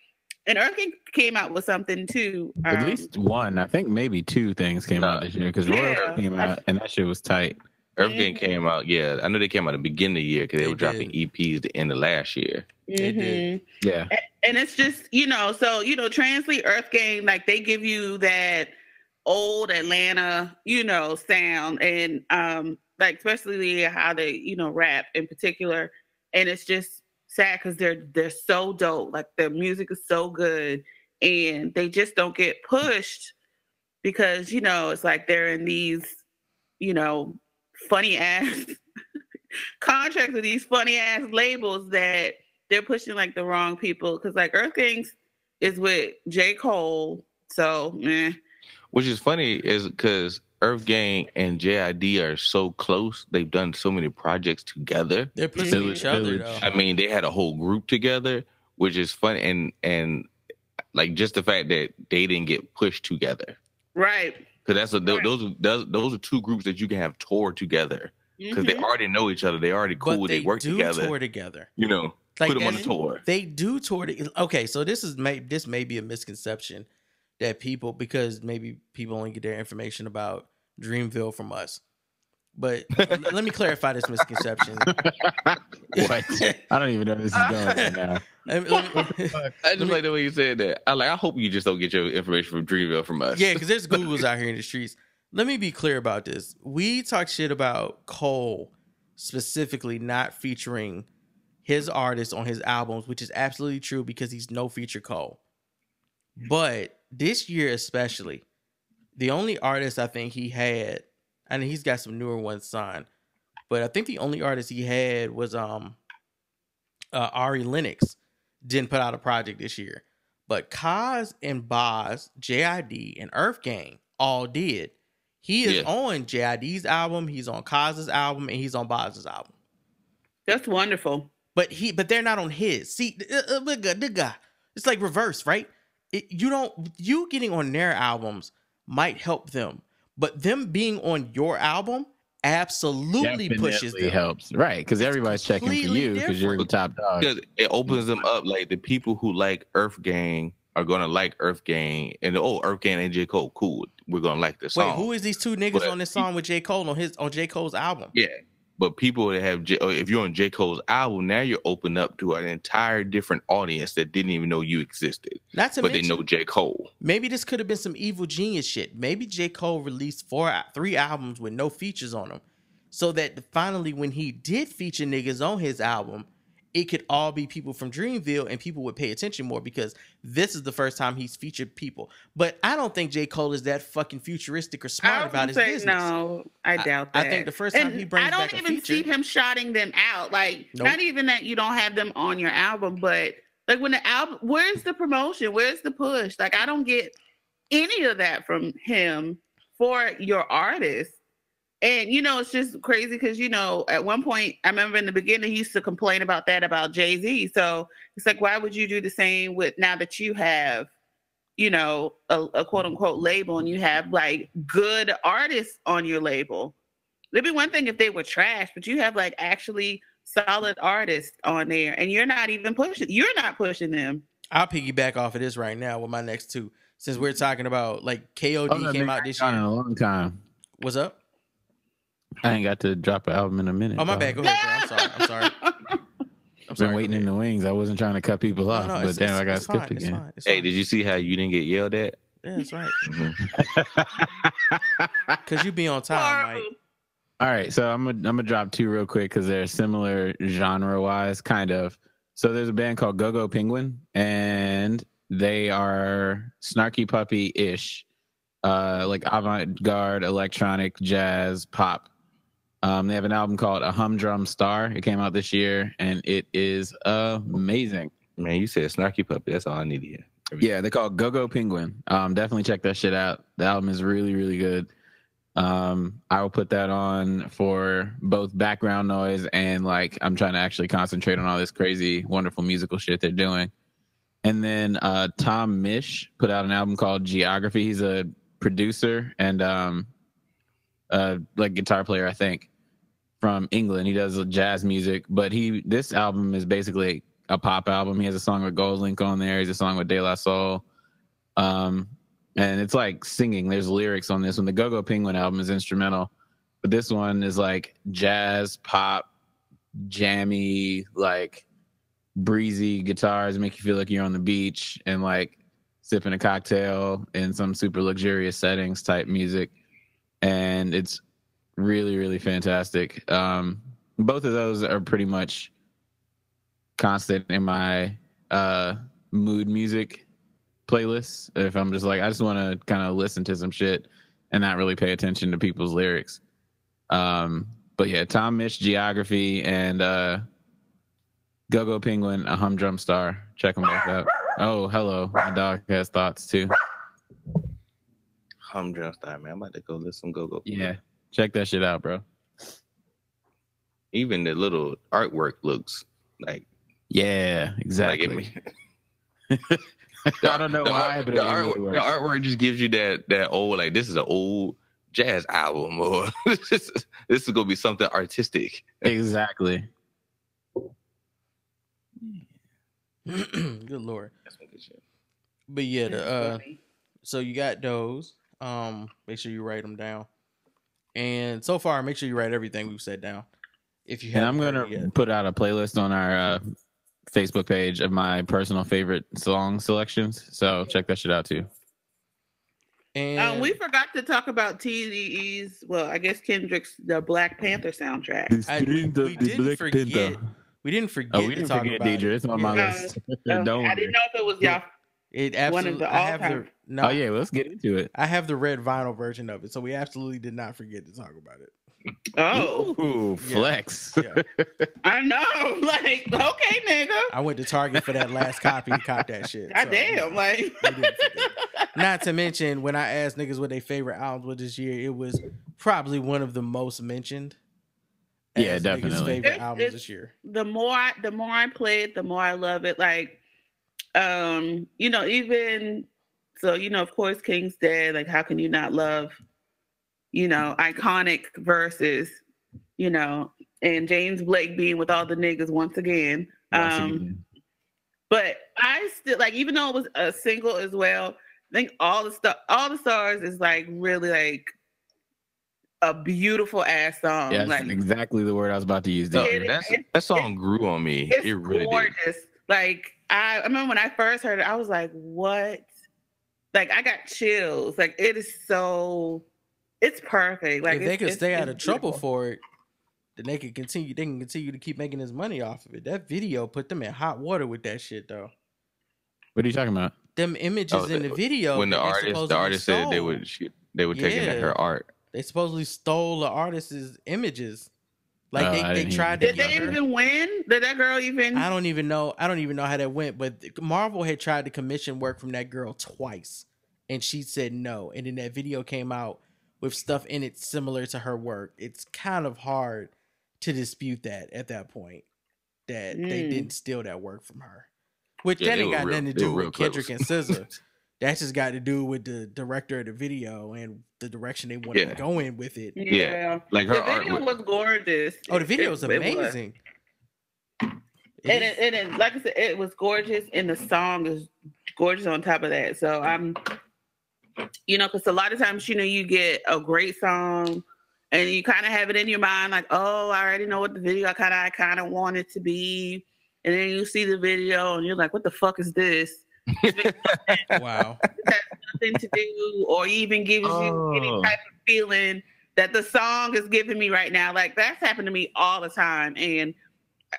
And Earth Gang came out with something too. At um, least one, I think maybe two things came out this year because Yeah. Royal came out and that shit was tight. Earth Gang came out. Yeah, I know they came out at the beginning of the year because they, They were dropping did. EPs the end of last year. They did. mhm. Yeah. and it's just you know so you know Translee earth game like they give you that old atlanta you know sound and um like especially how they you know rap in particular and it's just sad because they're they're so dope like their music is so good and they just don't get pushed because you know it's like they're in these you know funny ass [laughs] contracts with these funny ass labels that they're pushing like the wrong people because like Earth Gangs is with J. Cole. So eh. Which is funny is because Earth Gang and JID are so close. They've done so many projects together. They're pushing Village, each other though. I mean, they had a whole group together, which is funny, and and like just the fact that they didn't get pushed together right. Because that's a Right. those are- those those are two groups that you can have tour together because they Mhm. already know each other. They already cool. but They, they, work do together. tour together. You know, Like put them on the tour. They do tour. To, okay, so this is may this may be a misconception that people because maybe people only get their information about Dreamville from us. But let me clarify this misconception. [laughs] What? I don't even know where this is going right now. [laughs] Let me- me- I just me- like the way you said that. I like. I hope you just don't get your information from Dreamville from us. yeah, because there's [laughs] Googles out here in the streets. Let me be clear about this. We talk shit about Cole specifically not featuring his artists on his albums, which is absolutely true because he's no feature Cole. But this year especially, the only artist I think he had, and he's got some newer ones signed, but I think the only artist he had was um uh, Ari Lennox didn't put out a project this year. But Cozz and Bas, JID, and Earth Gang all did. He is Yeah. on JID's album, he's on Cozz's album, and he's on Bas's album. That's wonderful. But he but they're not on his. See, uh, uh, nigga, nigga. it's like reverse, right? It, you don't you getting on their albums might help them, but them being on your album absolutely pushes Definitely them. helps, right? Because everybody's checking for you because you're the top dog. because it opens them up. Like the people who like Earth Gang are gonna like Earth Gang, and oh, Earth Gang and J Cole, cool. We're gonna like this Wait, song. who is these two niggas But- on this song with J. Cole on his on J. Cole's album? Yeah, but people that have J, if you're on J Cole's album, now you're open up to an entire different audience that didn't even know you existed, Not to but they know J Cole. maybe this could have been some evil genius shit. Maybe J. Cole released four, uh, three albums with no features on them, so that finally, when he did feature niggas on his album, it could all be people from Dreamville, and people would pay attention more because this is the first time he's featured people. But I don't think J. Cole is that fucking futuristic or smart about his business. No, I doubt I that. I think the first time And he brings I don't even see him shouting them out. Like, Nope. not even that you don't have them on your album, but like when the album, where's the promotion? Where's the push? Like, I don't get any of that from him for your artist. And you know, it's just crazy because you know, at one point, I remember in the beginning, he used to complain about that about Jay Z. So it's like, why would you do the same with now that you have, you know, a, a quote unquote label and you have like good artists on your label? It'd be one thing if they were trash, but you have like actually solid artists on there, and you're not even pushing. You're not pushing them. I'll piggyback off of this right now with my next two, since we're talking about like KOD Oh, that came nigga out this year. a long time. What's up? I ain't got to drop an album in a minute. Oh my dog. bad. Go ahead, bro. I'm sorry. I'm sorry. [laughs] I'm I've sorry. been waiting in the wings. I wasn't trying to cut people off, no, but damn, I got skipped fine, it's again. fine, it's Hey, fine. did you see how you didn't get yelled at? Yeah, that's right. Mhm. [laughs] Cause you be on time, Mike. All right, so I'm gonna I'm gonna drop two real quick because they're similar genre wise, kind of. So there's a band called GoGo Penguin, and they are snarky puppy ish, uh, like avant garde electronic jazz pop. Um, they have an album called A Humdrum Star. It came out this year, and it is amazing. Man, you said snarky puppy. That's all I need to hear. Yeah, they call GoGo Penguin. Um, definitely check that shit out. The album is really, really good. Um, I will put that on for both background noise and like I'm trying to actually concentrate on all this crazy, wonderful musical shit they're doing. And then uh, Tom Misch put out an album called Geography. He's a producer and um, uh, like guitar player, I think, from England. He does jazz music, but he this album is basically a pop album. He has a song with GoldLink on there. He's a song with De La Soul. Um, and it's like singing. There's lyrics on this one. The GoGo Penguin album is instrumental, but this one is like jazz, pop, jammy, like breezy guitars make you feel like you're on the beach and like sipping a cocktail in some super luxurious settings type music. And it's really, really fantastic. Um, both of those are pretty much constant in my uh mood music playlists. If i'm just like i just want to kind of listen to some shit and not really pay attention to people's lyrics. Um but yeah Tom Misch geography and uh go-go penguin a humdrum star. Check them both out. Oh hello. My dog has thoughts too Humdrum style, man. I'm about to go listen go go. yeah check that shit out bro Even the little artwork looks like yeah exactly Like it, [laughs] i don't know the, why art- but the, it really artwork, the artwork just gives you that that old like this is an old jazz album or [laughs] this is, this is gonna be something artistic. exactly [clears throat] Good lord. That's some good shit. But yeah, the uh so you got those. Um, make sure you write them down. And so far, make sure you write everything we've said down. If you And I'm gonna yet. put out a playlist on our uh, Facebook page of my personal favorite song selections. So check that shit out too. And Um, we forgot to talk about TDE's. Well, I guess Kendrick's the Black Panther soundtrack. I- we- we didn't forget we didn't forget Oh, we didn't talk forget about Deidre. it. It's on my Yeah. list. [laughs] Don't I didn't know if it was y'all. It One of absolutely. the I have the all-time- no. Oh yeah, let's get into it. I have the red vinyl version of it, so we absolutely did not forget to talk about it. Oh, Ooh, flex. Yeah, [laughs] I know. [laughs] Like, okay, nigga. I went to Target for that last copy and caught that shit. God so- damn. Like, didn't to mention, when I asked niggas what their favorite albums were this year, it was probably one of the most mentioned. Yeah, definitely. Favorite It's- albums it's- this year. the more I, the more I play it, the more I love it. Like, um, you know, even so, you know, of course, King's Dead. Like, how can you not love you know, iconic verses, you know, and James Blake being with all the niggas once again. Once Um, again. but I still like, even though it was a single as well. I think all the stuff, all the stars is like really like a beautiful ass song. Yeah, that's like exactly the word I was about to use. It- that's, it- that song grew on me. it's It really did. gorgeous. Like I, I remember when I first heard it, I was like, "What?" Like I got chills. Like it is so, it's perfect. Like if they it's- could stay out it's of trouble beautiful. for it, then they could continue. They can continue to keep making this money off of it. That video put them in hot water with that shit, though. What are you talking about? Them images Oh, in the the- video when the that artist, the supposedly artist said they would, shoot, they were taking Yeah. her art. They supposedly stole the artist's images. Like Oh, they, they tried that. to Did get they her. even win? Did that girl even? I don't even know. I don't even know how that went. But Marvel had tried to commission work from that girl twice, and she said no. And then that video came out with stuff in it similar to her work. It's kind of hard to dispute that at that point that they Mm. didn't steal that work from her. Which Yeah, that ain't got real- nothing to do with Kendrick and close. [laughs] SZA. That's just got to do with the director of the video and the direction they wanted Yeah. to go in with it. yeah. Like her The video was- was gorgeous. Oh, the video it- is was. amazing. It and is- it, and it, like I said, it was gorgeous, and the song is gorgeous on top of that. So I'm, you know, because a lot of times, you know, you get a great song, and you kind of have it in your mind, like, oh, I already know what the video I kind of I kind of want it to be, and then you see the video, and you're like, what the fuck is this? [laughs] wow. That's nothing to do, or even gives you any Oh. type of feeling that the song is giving me right now. Like that's happened to me all the time, and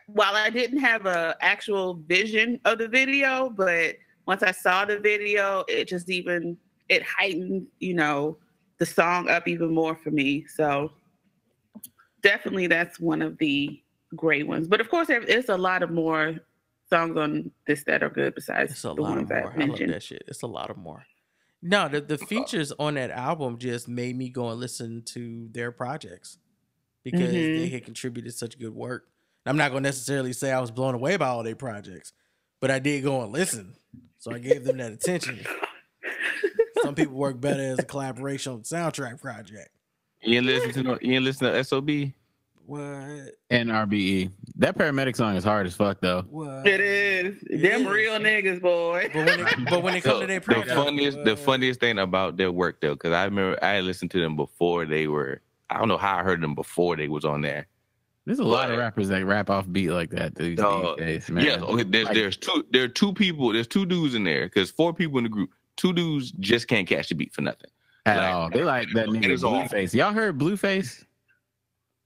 while I didn't have a actual vision of the video, but once I saw the video, it just even it heightened, you know, the song up even more for me. So definitely that's one of the great ones. But of course, there is a lot of more songs on this that are good besides It's a the lot ones of I more. I love mentioned. that shit. It's a lot of more. No, the, the features on that album just made me go and listen to their projects because Mhm. they had contributed such good work. I'm not going to necessarily say I was blown away by all their projects, but I did go and listen. So I gave them that attention. Some people work better as a collaboration on soundtrack project. You ain't listen to no, you ain't listen to SOB. What? NRBE. That paramedic song is hard as fuck though. What? It is. It Them is. real niggas, boy. But when it, but when it comes So, to their the project, funniest, the funniest thing about their work though, because I remember I listened to them before they were. I don't know how I heard them before they was on there. There's a lot of rappers that rap off beat like that these, Dog, these days, man. Yes, okay. There's Like, there's two there are two people. There's two dudes in there because four people in the group. Two dudes just can't catch the beat for nothing. at like- all. They like that It nigga is Blueface. Y'all heard Blueface?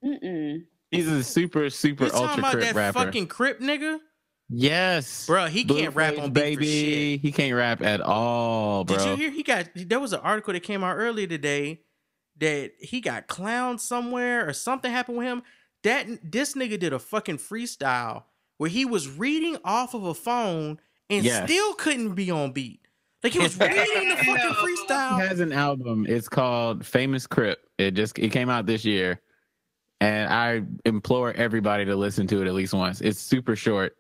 Mm-mm. He's a super super You talking ultra about crip that rapper. fucking Crip nigga? yes, Bro, he can't rap Blueface, on beat for shit. baby. He can't rap at all, bro. Did you hear he got there was an article that came out earlier today that he got clowned somewhere or something happened with him. That this nigga did a fucking freestyle where he was reading off of a phone and Yes. still couldn't be on beat. Like he was [laughs] reading the fucking freestyle. He freestyle. has an album. It's called Famous Crip. It just it came out this year, and I implore everybody to listen to it at least once. It's super short.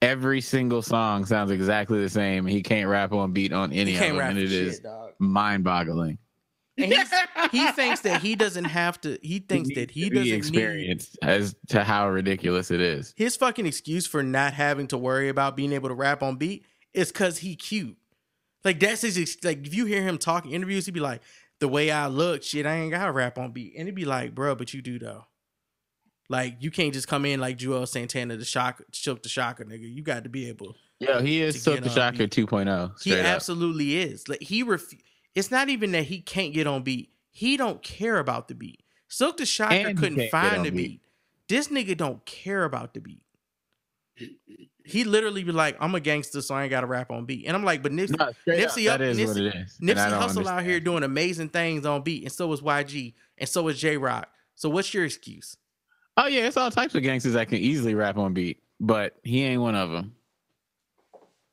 Every single song sounds exactly the same. He can't rap on beat on any of them, and it is shit, dog. mind-boggling. He thinks that he doesn't have to. He thinks that he to doesn't need experienced as to how ridiculous it is. his fucking excuse for not having to worry about being able to rap on beat is because he cute. Like that's his like. If you hear him talking interviews, he'd be like, "The way I look, shit, I ain't got to rap on beat," and he'd be like, "Bro, but you do though. Like you can't just come in like Juelz Santana, the shock, shook the shocker, nigga. You got to be able. Yeah, he is Silk get the Shocker beat. 2.0. He up. absolutely is. Like he ref. It's not even that he can't get on beat. He don't care about the beat. Silkk the Shocker couldn't find the beat. beat. This nigga don't care about the beat. He literally be like, "I'm a gangster, so I ain't got to rap on beat." And I'm like, "But Nipsey, No, up, Nipsey up- Nipsey- it is. And I Nipsey Hussle out here doing amazing things on beat, and so is YG, and so is Jay Rock. So what's your excuse? Oh yeah, it's all types of gangsters that can easily rap on beat, but he ain't one of them.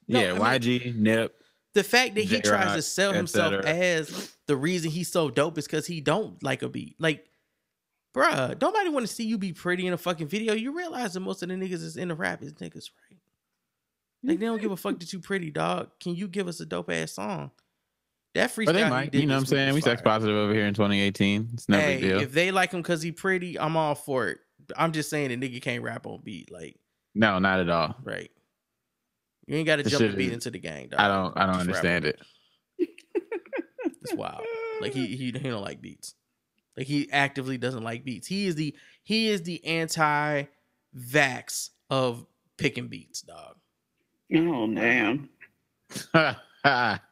No, yeah, I mean- YG, Nip. The fact that he tries to sell himself as the reason he's so dope is because he don't like a beat. Like, bruh, nobody want to see you be pretty in a fucking video. You realize that most of the niggas is in the rap is niggas, right? Like they don't give a fuck that you pretty, dog. Can you give us a dope ass song? That freestyle, But they might. You know what I'm saying? We sex positive over here in 2018. It's no hey, big deal. if they like him because he pretty, I'm all for it. I'm just saying the nigga can't rap on beat, like no, not at all. right. You ain't got to jump the beat is- into the gang. Dog. I don't. I don't Just understand on it. [laughs] It's wild. Like he, he he don't like beats. Like he actively doesn't like beats. He is the he is the anti vax of picking beats, dog. Oh damn, [laughs]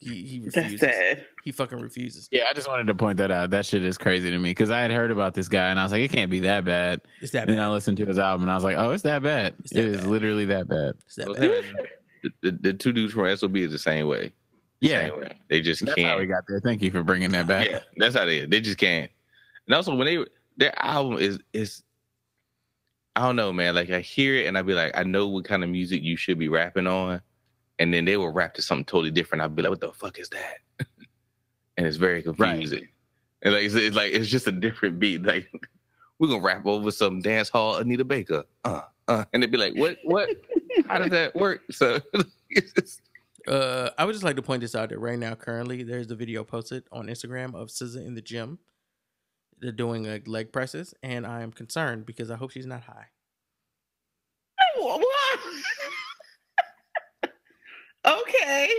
He he [laughs] that's refuses. sad. He fucking refuses. yeah, I just wanted to point that out. That shit is crazy to me because I had heard about this guy and I was like, it can't be that bad. It's that Bad. And then. I listened to his album and I was like, oh, it's that bad. It's It that is bad. literally that bad. It's that bad. [laughs] the, the, the two dudes from SOB is the same way. Yeah, Same way. They just that's can't. how we got there. Thank you for bringing that back. Yeah, that's how they they just can't. And also when they their album is is I don't know, man. Like I hear it and I'd be like, I know what kind of music you should be rapping on, and then they will rap to something totally different. I'd be like, what the fuck is that? [laughs] and it's very confusing. And like it's, it's like it's just a different beat. Like [laughs] we're gonna rap over some dance hall Anita Baker. Uh uh and they'd be like, What what how does that work? So [laughs] it's just, Uh, I would just like to point this out that right now, currently, there's a video posted on Instagram of SZA in the gym. They're doing like leg presses, and I am concerned because I hope she's not high. What? Okay.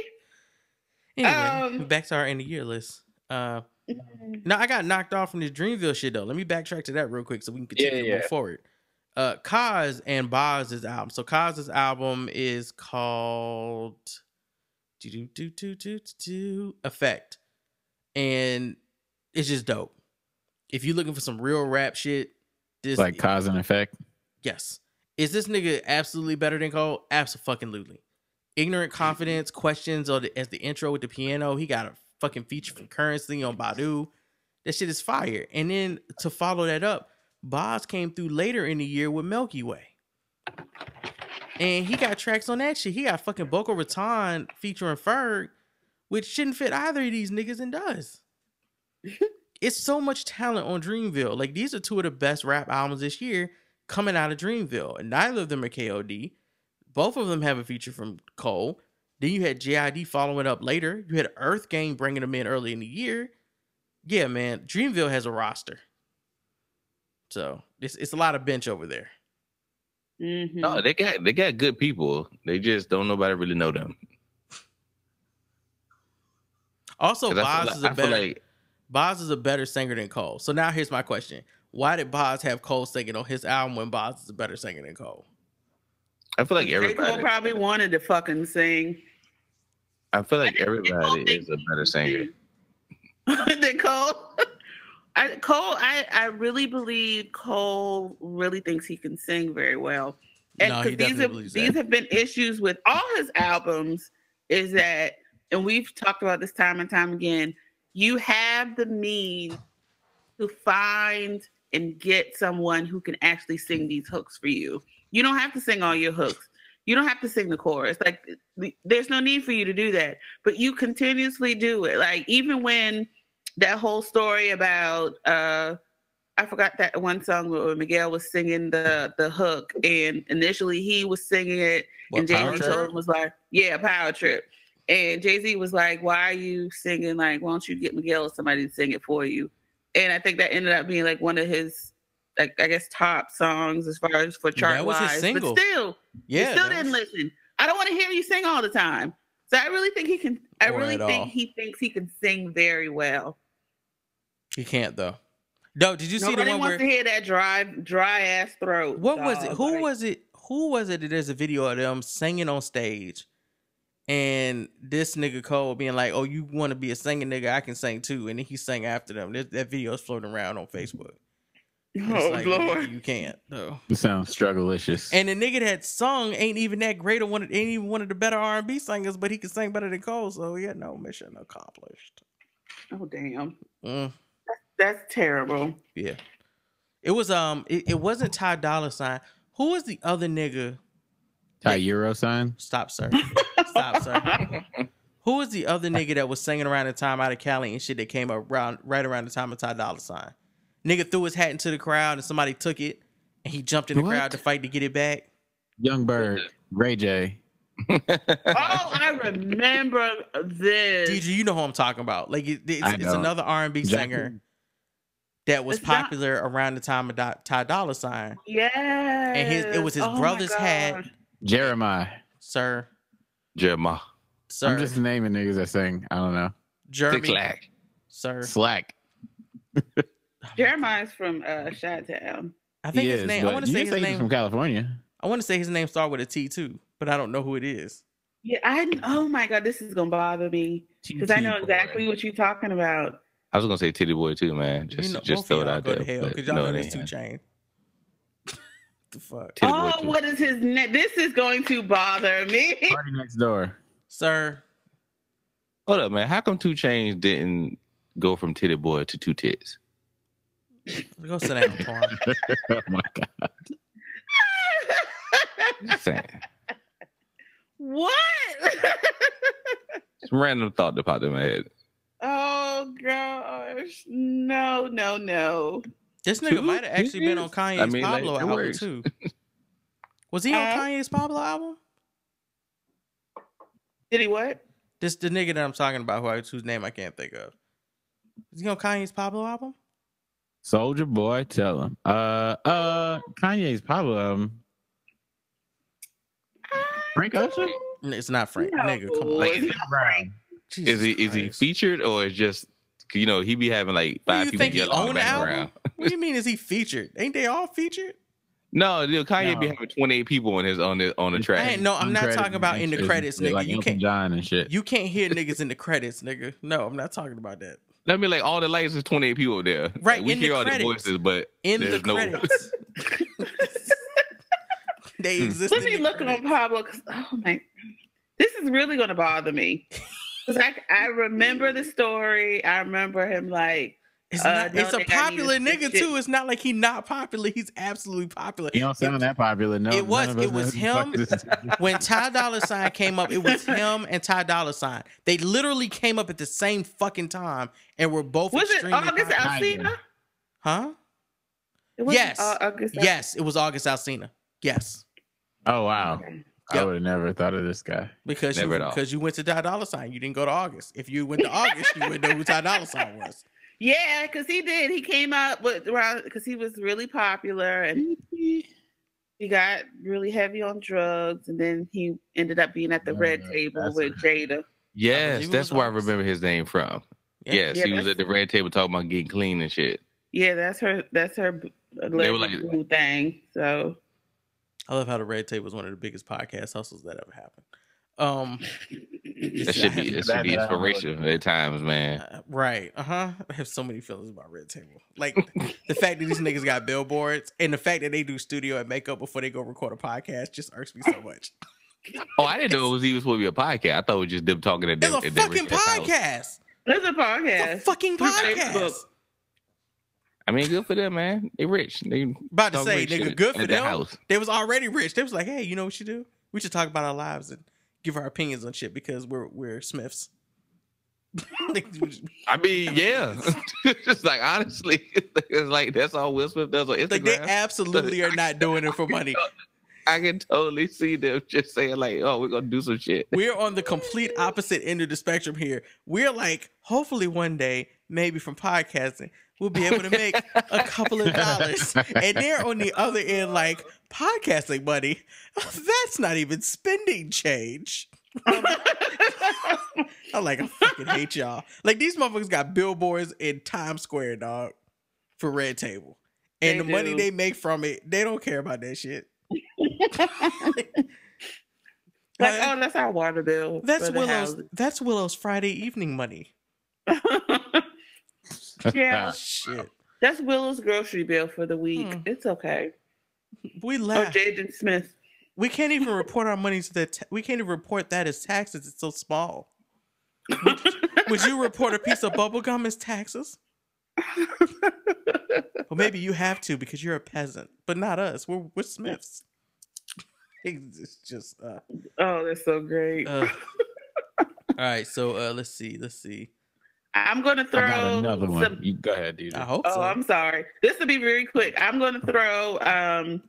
Anyway, Um, back to our end of year list. Uh, [laughs] no, I got knocked off from this Dreamville shit though. Let me backtrack to that real quick so we can continue Yeah, to yeah. move forward. Uh, Cozz and Bas's album. So Cozz's album is called do do do do do do Effect, and it's just dope. If you're looking for some real rap shit, this Like cause and effect. Yes. Is this nigga absolutely better than Cole? Absolutely. Ignorant confidence, questions or the, as the intro with the piano. He got a fucking feature from Curren$y on Badu. That shit is fire. And then to follow that up, Bas came through later in the year with Milky Way. And he got tracks on that shit. He got fucking Boca Raton featuring Ferg, which shouldn't fit either of these niggas and does. [laughs] it's so much talent on Dreamville. Like these are two of the best rap albums this year coming out of Dreamville, and neither of them are KOD. Both of them have a feature from Cole. Then you had JID following up later. You had Earth Gang bringing them in early in the year. Yeah, man, Dreamville has a roster, so it's it's a lot of bench over there. Mhm. no, they got they got good people. They just don't nobody really know them. Also, I Bas feel is like- a I feel better like Bas is a better singer than Cole. So now here's my question: Why did Bas have Cole singing on his album when Bas is a better singer than Cole? I feel like J. Cole everybody. probably wanted to fucking sing. I feel like I think people everybody is a better singer. [laughs] than Cole. I, Cole, I, I really believe Cole really thinks he can sing very well. And No, he 'cause these definitely have, believes these that. have been issues with all his albums is that, and we've talked about this time and time again, you have the means to find and get someone who can actually sing these hooks for you. You don't have to sing all your hooks. You don't have to sing the chorus. Like there's no need for you to do that. But you continuously do it. Like even when that whole story about uh I forgot that one song where Miguel was singing the the hook and initially he was singing it What, and Jay-Z told him was like, Yeah, power trip. And Jay Z was like, Why are you singing like why don't you get Miguel or somebody to sing it for you? And I think that ended up being like one of his like I guess top songs as far as for chart That was his wise. single. But still, Yeah, still didn't was- listen. I don't want to hear you sing all the time. So I really think he can. I Or really think all. he thinks he can sing very well. He can't though. No, did you see the Nobody one wants where to hear that dry, dry ass throat. what was it? Who Like, was it? Who was it? that There's a video of them singing on stage, and this nigga Cole being like, "Oh, you want to be a singing nigga? I can sing too." And then he sang after them. That, that video is floating around on Facebook. And it's Oh like, lord! you can't though. It sounds strugglelicious. And the nigga that sung ain't even that great or one of, ain't even one of the better R and B singers, but he can sing better than Cole. So yeah, no mission accomplished. Oh damn! Mm. That's terrible. Yeah. It was um it, it wasn't Ty Dolla Sign. Who was the other nigga? Ty Euro sign. Stop, sir. Stop, sir. [laughs] Who was the other nigga that was singing around the time out of Cali and shit that came around right around the time of Ty Dolla Sign? Nigga threw his hat into the crowd and somebody took it and he jumped in the What? crowd to fight to get it back. Young Bird. Ray J. [laughs] Oh, I remember this. DJ, you know who I'm talking about. Like it, it's, it's another R&B Jackie- singer that was It's not- popular around the time of Do- Ty Dolla Sign. Yeah. And his- it was his oh brother's hat. Jeremiah. Sir, Jeremiah. sir, I'm just naming niggas that sing. I don't know. Jeremy, Click-clack. sir. Slack. [laughs] Jeremiah's from uh Chi Town. I think he his is, name. I want to say his name. from California. I want to say his name started with a T too, but I don't know who it is. Yeah, I oh my god, this is gonna bother me because I know exactly boy. what you're talking about. I was gonna say Titty Boy too, man. Just you know, just both throw of it y'all out go there. to hell because y'all no, know this ain't. two chain. [laughs] the fuck, Titty Oh, what is his name? This is going to bother me. [laughs] Party next door. sir. Hold up, man. How come 2 Chainz didn't go from Titty Boy to Two Tits? Go sit down, Twan. [laughs] oh my god. What? [laughs] Some random thought that popped in my head. oh gosh, no, no, no. This nigga might have actually been on Kanye's I mean, Pablo it album works. too. [laughs] Was he on Uh, Kanye's Pablo album? Did he what? This the nigga that I'm talking about, who I, whose name I can't think of. Is he on Kanye's Pablo album? Soldier boy, tell him. Uh uh Kanye's Pablo album. Frank Ocean? It's not Frank. No. Nigga, come on. Like, It's not Frank. Is he is he featured or is just you know he be having like five you people think he yelling in own the the album? background? What do you mean? Is he featured? Ain't they all featured? No, you know, Kanye be No. having twenty eight people on his on the on the track. I ain't no. I'm not talking about in the credits, nigga. Like you can't. John and shit. You can't hear niggas in the credits, nigga. No, I'm not talking about that. Let me like all the lights is twenty eight people there. Right, Like, we in the hear all credits. the voices, but. In the There's no- credits, [laughs] they hmm. exist. Let me the look on credits. Pablo. 'cause, Oh my, this is really gonna bother me. Cause I I remember the story. I remember him like It's, Uh, not, no, it's a nigga, I need to popular nigga it. too. It's not like he not popular. He's absolutely popular. He don't sound that popular. No, It was- none of us it was know who the fuck him. [laughs] when Ty Dolla Sign came up, it was him and Ty Dolla Sign. They literally came up at the same fucking time and were both was it extremely August popular. Alsina? Huh? It Yes. August Al- Yes, it was August Alsina. Yes, Oh wow, Okay. I would have never thought of this guy. because Never you at all. because you went to Ty Dolla Sign. You didn't go to August. If you went to August, you would know who Ty Dolla Sign was. Yeah, because he did. He came up with around because he was really popular and he got really heavy on drugs, and then he ended up being at the red Uh, table that's with Jada. yes, believe it that's was where I remember his name from. Yeah. Yes, Yeah, he was at the red table talking about getting clean and shit. Yeah, that's her. That's her b- were like- thing. So I love how the Red Tape was one of the biggest podcast hustles that ever happened. Um, That should be that should be That- that- inspirational at times, man. uh, right. Uh huh. I have so many feelings about Red Table. Like the fact that these niggas got billboards and the fact that they do studio and makeup before they go record a podcast just irks me so much. Oh, I didn't know it was even supposed to be a podcast. I thought it was just them talking at It's their, a fucking rich ass house. podcast. there's a It's podcast. a fucking podcast. I mean, good for them, man. They rich. They About to say, rich nigga, good for them. house. They was already rich. They was like, hey, you know what you do? We should talk about our lives and give our opinions on shit because we're we're Smiths. [laughs] I mean, yeah. [laughs] just like honestly, [laughs] it's like that's all Will Smith does on Instagram. like they absolutely are not doing it for money. I can totally see them just saying like, "Oh, we're gonna do some shit." We're on the complete opposite end of the spectrum here. We're like, hopefully one day, maybe from podcasting, we'll be able to make a [laughs] couple of dollars. And they're on the other end, like, podcasting money. [laughs] That's not even spending change. [laughs] I'm like, I fucking hate y'all. Like, these motherfuckers got billboards in Times Square, dog, for Red Table. And They the money they make from it, they don't care about that shit. Like, oh, that's our water bill. That's Willow's. That's Willow's Friday evening money. Yeah, [laughs] Shit, that's Willow's grocery bill for the week. Hmm. It's okay. we Oh, laugh. Jaden Smith. we can't even report our money to the. Ta- we can't even report that as taxes. It's so small. Would, would you report a piece of bubble gum as taxes? Well, maybe you have to because you're a peasant, but not us. We're we're Smiths. [laughs] It's just. Uh, Oh, that's so great. uh. All right, so uh, let's see. Let's see. I'm gonna throw another one. some You go ahead, dude. I hope Oh, so. I'm sorry. This will be very quick. I'm going to throw um,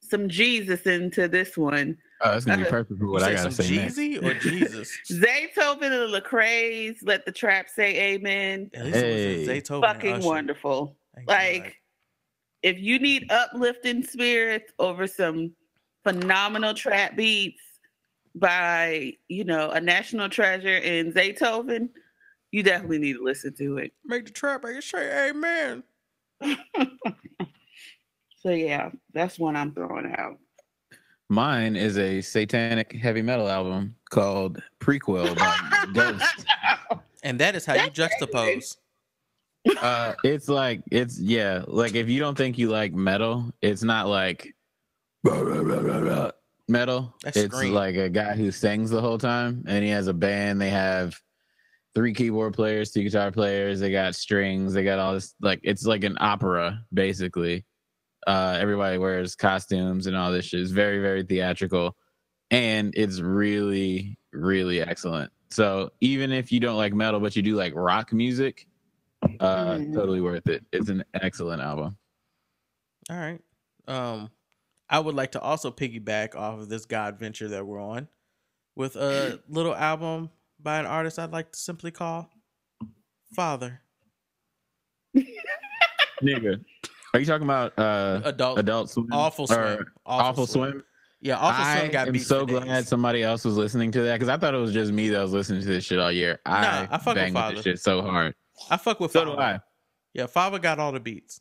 some Jesus into this one. Oh, that's gonna be Uh, perfect for what You I gotta some say next. Jeezy or Jesus? [laughs] Zaytoven and Lecrae's Let the Trap Say Amen. At least it Hey. was Zaytoven Fucking Usher. wonderful. Thank Like, God. if you need uplifting spirits over some phenomenal trap beats by, you know, a national treasure in Zaytoven, you definitely need to listen to it. make the trap make it say amen. [laughs] So yeah, that's one I'm throwing out. Mine is a satanic heavy metal album called Prequelle by [laughs] Ghost. And that is how you juxtapose. Uh, it's like it's yeah, like if you don't think you like metal, it's not like metal. That's it's scream. like a guy who sings the whole time, and he has a band. They have three keyboard players, two guitar players. They got strings. They got all this like it's like an opera basically. Uh, everybody wears costumes and all this shit. It's very very theatrical, and it's really really excellent. So even if you don't like metal, but you do like rock music, uh, Mhm. totally worth it. It's an excellent album. All right. Um, I would like to also piggyback off of this God venture that we're on with a little album by an artist I'd like to simply call Father. Nigga, are you talking about uh, Adult. Adult Swim? Awful swim. Awful, Swim. Yeah, awful I swim got am so for days. glad somebody else was listening to that because I thought it was just me that was listening to this shit all year. I, Nah, I fuck with banged Father. this shit so hard. I fuck with So Father. do I. Yeah, Father got all the beats.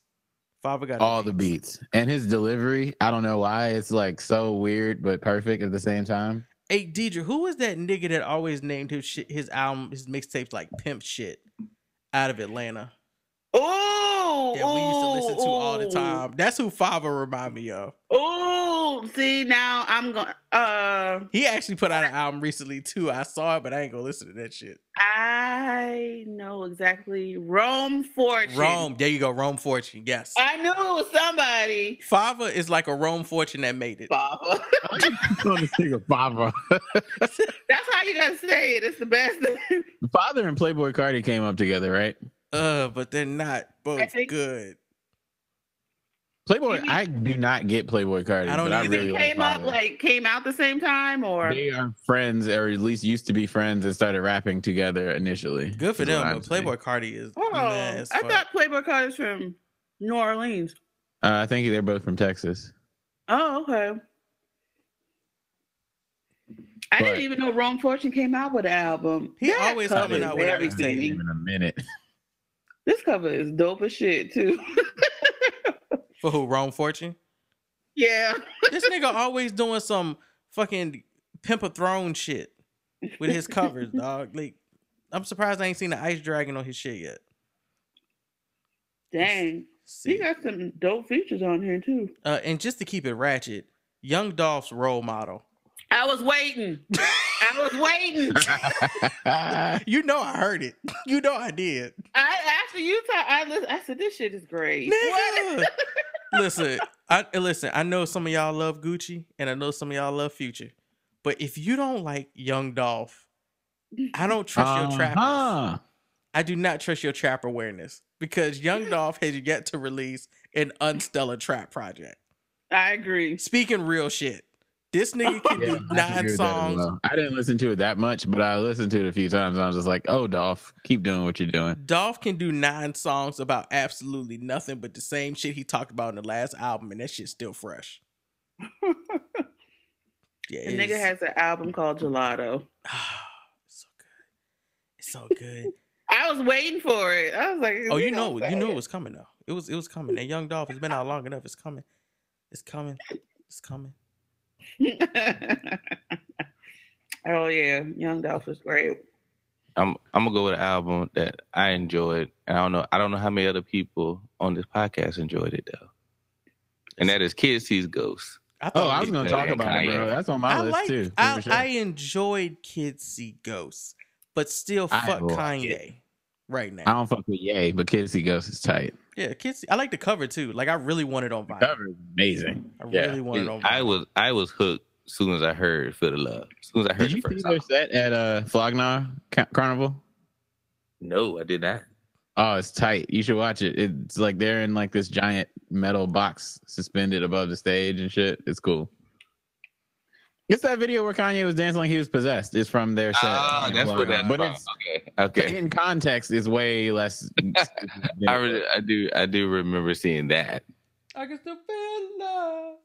Father got All the beats and his delivery. I don't know why it's like so weird but perfect at the same time. Hey, Deidre, who was that nigga that always named his shit, his album, his mixtapes like pimp shit out of Atlanta? Oh, that we used to listen to all the time? That's who Father remind me of. Oh, see now I'm going. Uh, He actually put out an album recently too. I saw it, but I ain't gonna listen to that shit. I know exactly Rome Fortune. Rome, there you go. Rome Fortune, yes. I knew somebody. Fava is like a Rome Fortune that made it. Fava. Baba. this nigga Fava. That's how you gotta say it. It's the best. Thing. Father and Playboi Carti came up together, right? Uh, but they're not both think- good. Playboy, You I do not get Playboi Carti. I don't but I either. really like came up like came out the same time, or They are friends, or at least used to be friends, and started rapping together initially. Good for them, I'm but saying. Playboi Carti is oh, I fuck. thought Playboy Carter's from New Orleans. Uh, I think they're both from Texas. Oh, okay. I But- didn't even know Rome Fortune came out with an album. He That always coming out with everything. even a minute. [laughs] This cover is dope as shit too. [laughs] for who? Rome Fortune. yeah. This nigga always doing some fucking pimp a throne shit with his covers, [laughs] dog. Like, I'm surprised I ain't seen the Ice Dragon on his shit yet. Dang. See. He got some dope features on here too. Uh, and just to keep it ratchet, Young Dolph's role model. I was waiting. [laughs] I was waiting. [laughs] You know I heard it. You know I did. I after you talk, I listen, I said this shit is great. What? [laughs] Listen, I listen. I know some of y'all love Gucci, and I know some of y'all love Future. But if you don't like Young Dolph, I don't trust your trap. Uh-huh. I do not trust your trap awareness because Young [laughs] Dolph has yet to release an unstellar trap project. I agree. Speaking real shit, this [laughs] nigga can Yeah, do I can agree nine with that as songs. well. I didn't listen to it that much, but I listened to it a few times. And I was just like, "Oh, Dolph, keep doing what you're doing." Dolph can do nine songs about absolutely nothing but the same shit he talked about in the last album, and that shit's still fresh. [laughs] Yeah, The nigga has an album called Gelato. [sighs] it's so good. It's so good. [laughs] I was waiting for it. I was like, oh, you know, gonna you say knew it was coming though. It was, it was coming. That young Dolph it's been out long enough. It's coming. It's coming. It's coming. It. [laughs] oh yeah, Young Dolph is great. I'm I'm gonna go with an album that I enjoyed, and I don't know I don't know how many other people on this podcast enjoyed it though, and that is Kids See Ghosts. I Oh, I was going to talk about it, bro. That's on my I list like. too. I, sure. I enjoyed Kids See Ghosts, but still I fuck like Kanye it. Right now. I don't fuck with Yay, but Kids See Ghosts is tight. Yeah, Kids. See- I like the cover too. Like I really want it on vinyl. Cover is amazing. I Yeah. really want it on. Vinyl. I was I was hooked as soon as I heard Feel the Love. As soon as I heard Did you the see their set at uh Flog Gnaw Ca- Carnival? No, I did not. Oh, it's tight. You should watch it. It's like they're in like this giant metal box suspended above the stage and shit. It's cool. It's that video where Kanye was dancing like he was possessed. It's from their set. Ah, that's what that's but from. it's Okay, okay. in context is way less. [laughs] I, really, I do I do remember seeing that. I can still feel love.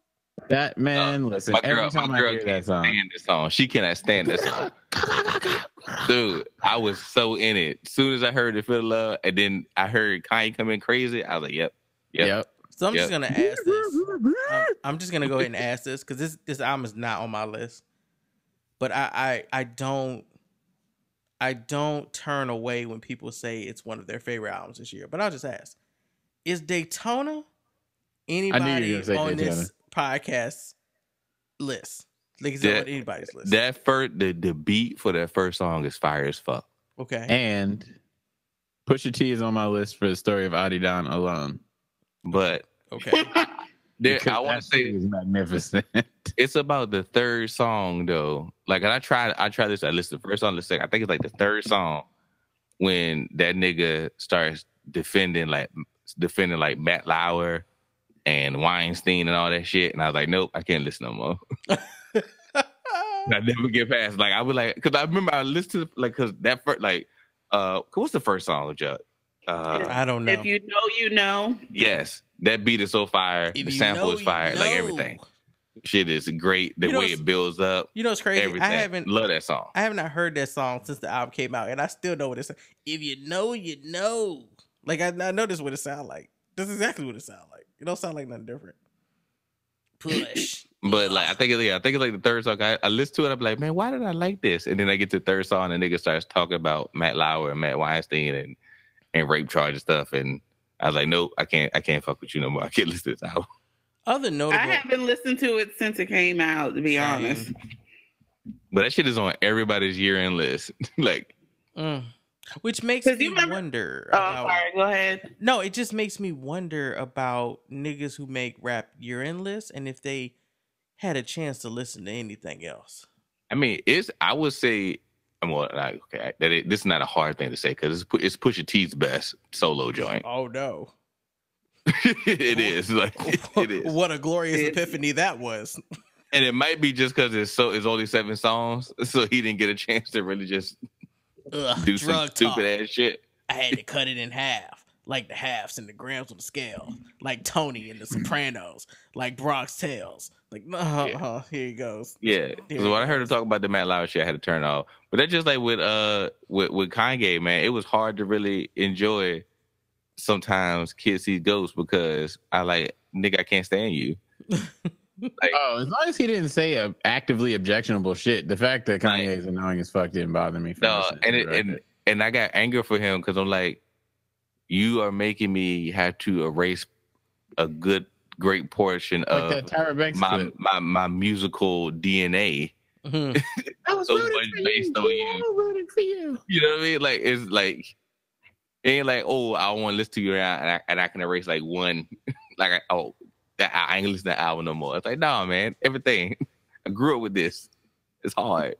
that man, listen. My every girl, time my I girl hear can't that song, stand this song. She cannot stand this song. Dude, I was so in it. Soon as I heard the feel love, and then I heard Kanye come in crazy, I was like, "Yep, yep." yep. So I'm just gonna ask this. I'm, I'm just gonna go ahead and ask this because this this album is not on my list. But I, I I don't I don't turn away when people say it's one of their favorite albums this year. But I'll just ask: Is Daytona anybody on Daytona. this podcast list? Like is that That- on anybody's list? That first, the the beat for that first song is fire as fuck. okay. And Pusha T is on my list for the story of Adidon alone. But Okay. [laughs] there, I want to say shit is magnificent. [laughs] it's about the third song though. Like, and I tried, I tried this. I listened to the first song, the second. I think it's like the third song when that nigga starts defending like defending like Matt Lauer and Weinstein and all that shit. And I was like, nope, I can't listen no more. [laughs] I never get past. Like, I was like, because I remember I listened to like because that first like uh what's the first song, of Judd? Uh, I don't know. If you know, you know. yes, that beat is so fire. If the sample know, is fire. Like everything, shit is great. The You know, way it builds up, You know it's crazy. everything. I haven't love that song. I have not heard that song since the album came out, and I still know what it's. If you know, you know. Like I, I know this what it sounds like. This is exactly what it sounds like. It don't sound like nothing different. Push. [laughs] But like I think it, yeah, I think it's like the third song. I, I listen to it, I'm like, man, why did I like this? And then I get to the third song, and the nigga starts talking about Matt Lauer and Matt Weinstein and and rape charge and stuff. And I was like, nope, I can't, I can't fuck with you no more. I can't [laughs] listen to this album. Other notable. I haven't listened to it since it came out, to be Same. honest. But that shit is on everybody's year end list. [laughs] like, Mm. Which makes me remember- wonder. Oh, about- sorry. Go ahead. No, it just makes me wonder about niggas who make rap year end lists and if they had a chance to listen to anything else. I mean, it's I would say, I'm well, like, okay, that it, this is not a hard thing to say because it's Pu- it's Pusha T's best solo joint. Oh no. [laughs] it is like [laughs] it is, [laughs] what a glorious It's- epiphany that was. and it might be just because it's so it's only seven songs, so he didn't get a chance to really just Ugh, do some drug stupid talk. ass shit. I had to cut it in half, like the halves and the grams on the scale, like Tony in The Sopranos, like Bronx Tales. Like, uh, Yeah. uh, here he goes. Yeah, because when I heard him talk about the Matt Lauer shit, I had to turn it off. But that's just like with uh with with Kanye, man. It was hard to really enjoy. Sometimes kids see ghosts because I like nigga, I can't stand you. [laughs] oh, as long as he didn't say a actively objectionable shit, the fact that Kanye is annoying as fuck didn't bother me. For No, and it, and record. and I got anger for him because I'm like, you are making me have to erase a good, great portion like of Tyra Banks my, clip. my my musical DNA. Mhm. [laughs] I was so rooting much for based you. on We you. rooting for you. You know what I mean? Like it's like it ain't like oh I want to listen to you and I, and I can erase like one [laughs] like I, oh that I ain't listen to that album no more. It's like nah man, everything. [laughs] I grew up with this. It's hard.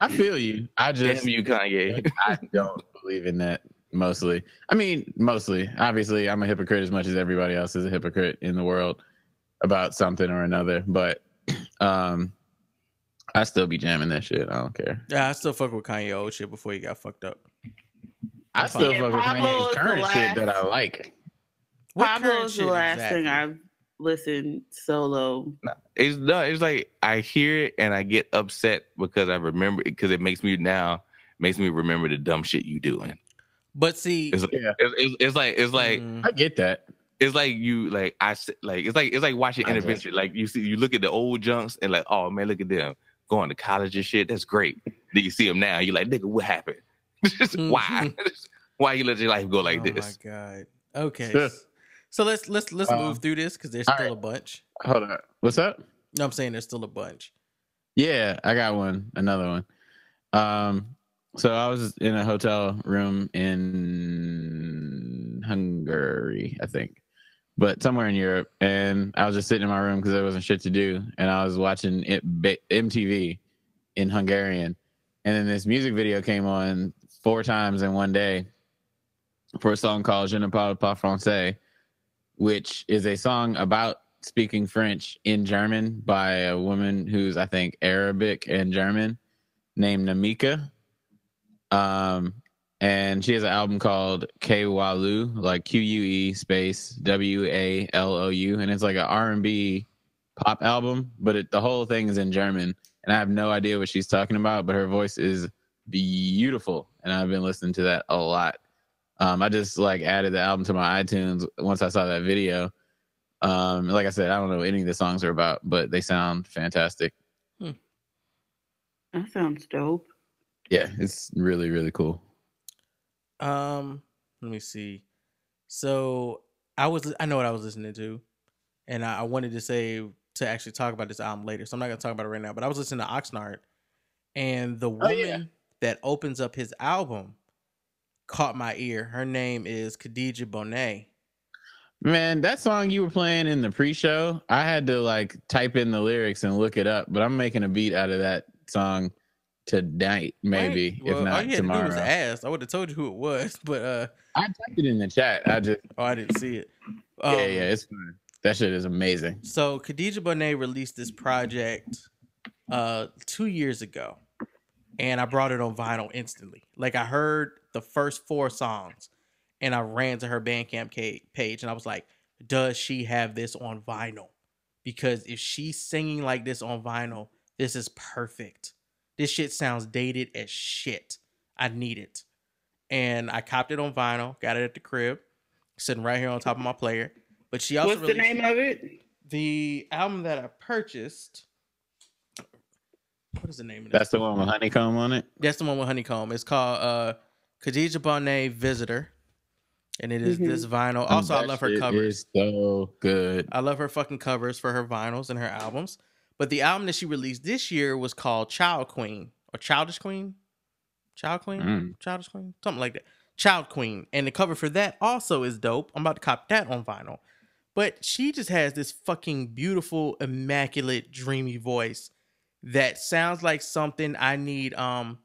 I feel you. I just Damn you, Kanye. I don't believe in that mostly. I mean, mostly. Obviously, I'm a hypocrite as much as everybody else is a hypocrite in the world about something or another. But [clears throat] um I still be jamming that shit. I don't care. Yeah, I still fuck with Kanye old shit before he got fucked up. I still Yeah, fuck with Pablo Kanye's is the current shit that I like. What Pablo current is the last exactly? thing I've listened solo. It's no, it's like I hear it and I get upset because I remember because it makes me now makes me remember the dumb shit you doing. But see, It's, Yeah. it's, it's, it's like it's like mm, I get that. it's like you like I like it's like it's like watching I intervention. Like you see you look at the old junks and like oh man look at them going to college and shit. That's great. Then you see them now. You're like nigga what happened? [laughs] Why? [laughs] Why you let your life go like oh this? my god. Okay. So let's let's let's Um, move through this because there's still right. a bunch. Hold on. What's up? No, I'm saying there's still a bunch. Yeah, I got one. Another one. Um, so I was in a hotel room in Hungary, I think, but somewhere in Europe, and I was just sitting in my room because there wasn't shit to do, and I was watching it MTV in Hungarian, and then this music video came on four times in one day for a song called "Je ne parle pas français," which is a song about speaking French in German by a woman who's I think Arabic and German named Namika. Um, and she has an album called Que Walou, like Q U E space W A L O U, and it's like an R and B pop album, but it, the whole thing is in German, and I have no idea what she's talking about, but her voice is beautiful, and I've been listening to that a lot. Um, I just like added the album to my iTunes once I saw that video. Um, like I said, I don't know what any of the songs are about, but they sound fantastic. That sounds dope. Yeah, it's really really cool. Um, let me see. So I was I know what I was listening to, and I, I wanted to say to actually talk about this album later. So I'm not gonna talk about it right now. But I was listening to Oxnard, and the woman yeah. that opens up his album caught my ear. Her name is Kadhja Bonet. Man, that song you were playing in the pre-show, I had to like type in the lyrics and look it up, but I'm making a beat out of that song tonight, maybe. Well, if all not you had tomorrow. to do was ask. I would have told you who it was, [laughs] but uh, I typed it in the chat. I just oh, I didn't see it. Um, yeah, yeah, it's fine. That shit is amazing. So Kadhja Bonet released this project uh two years ago, and I brought it on vinyl instantly. Like I heard the first four songs, and I ran to her Bandcamp page, and I was like, "Does she have this on vinyl? Because if she's singing like this on vinyl, this is perfect. This shit sounds dated as shit. I need it." And I copped it on vinyl, got it at the crib, sitting right here on top of my player. But she also What's the released- name of it? the album that I purchased. What is the name of that? That's the one with honeycomb on it. That's the one with honeycomb. It's called uh Kadhja Bonet Visitor. And it is Mhm. this vinyl. Also, I love her shit covers. is so good. I love her fucking covers for her vinyls and her albums. But the album that she released this year was called Child Queen or Childish Queen. Child Queen? Mm. Childish Queen? Something like that. Child Queen. And the cover for that also is dope. I'm about to cop that on vinyl. But she just has this fucking beautiful, immaculate, dreamy voice that sounds like something I need. Um,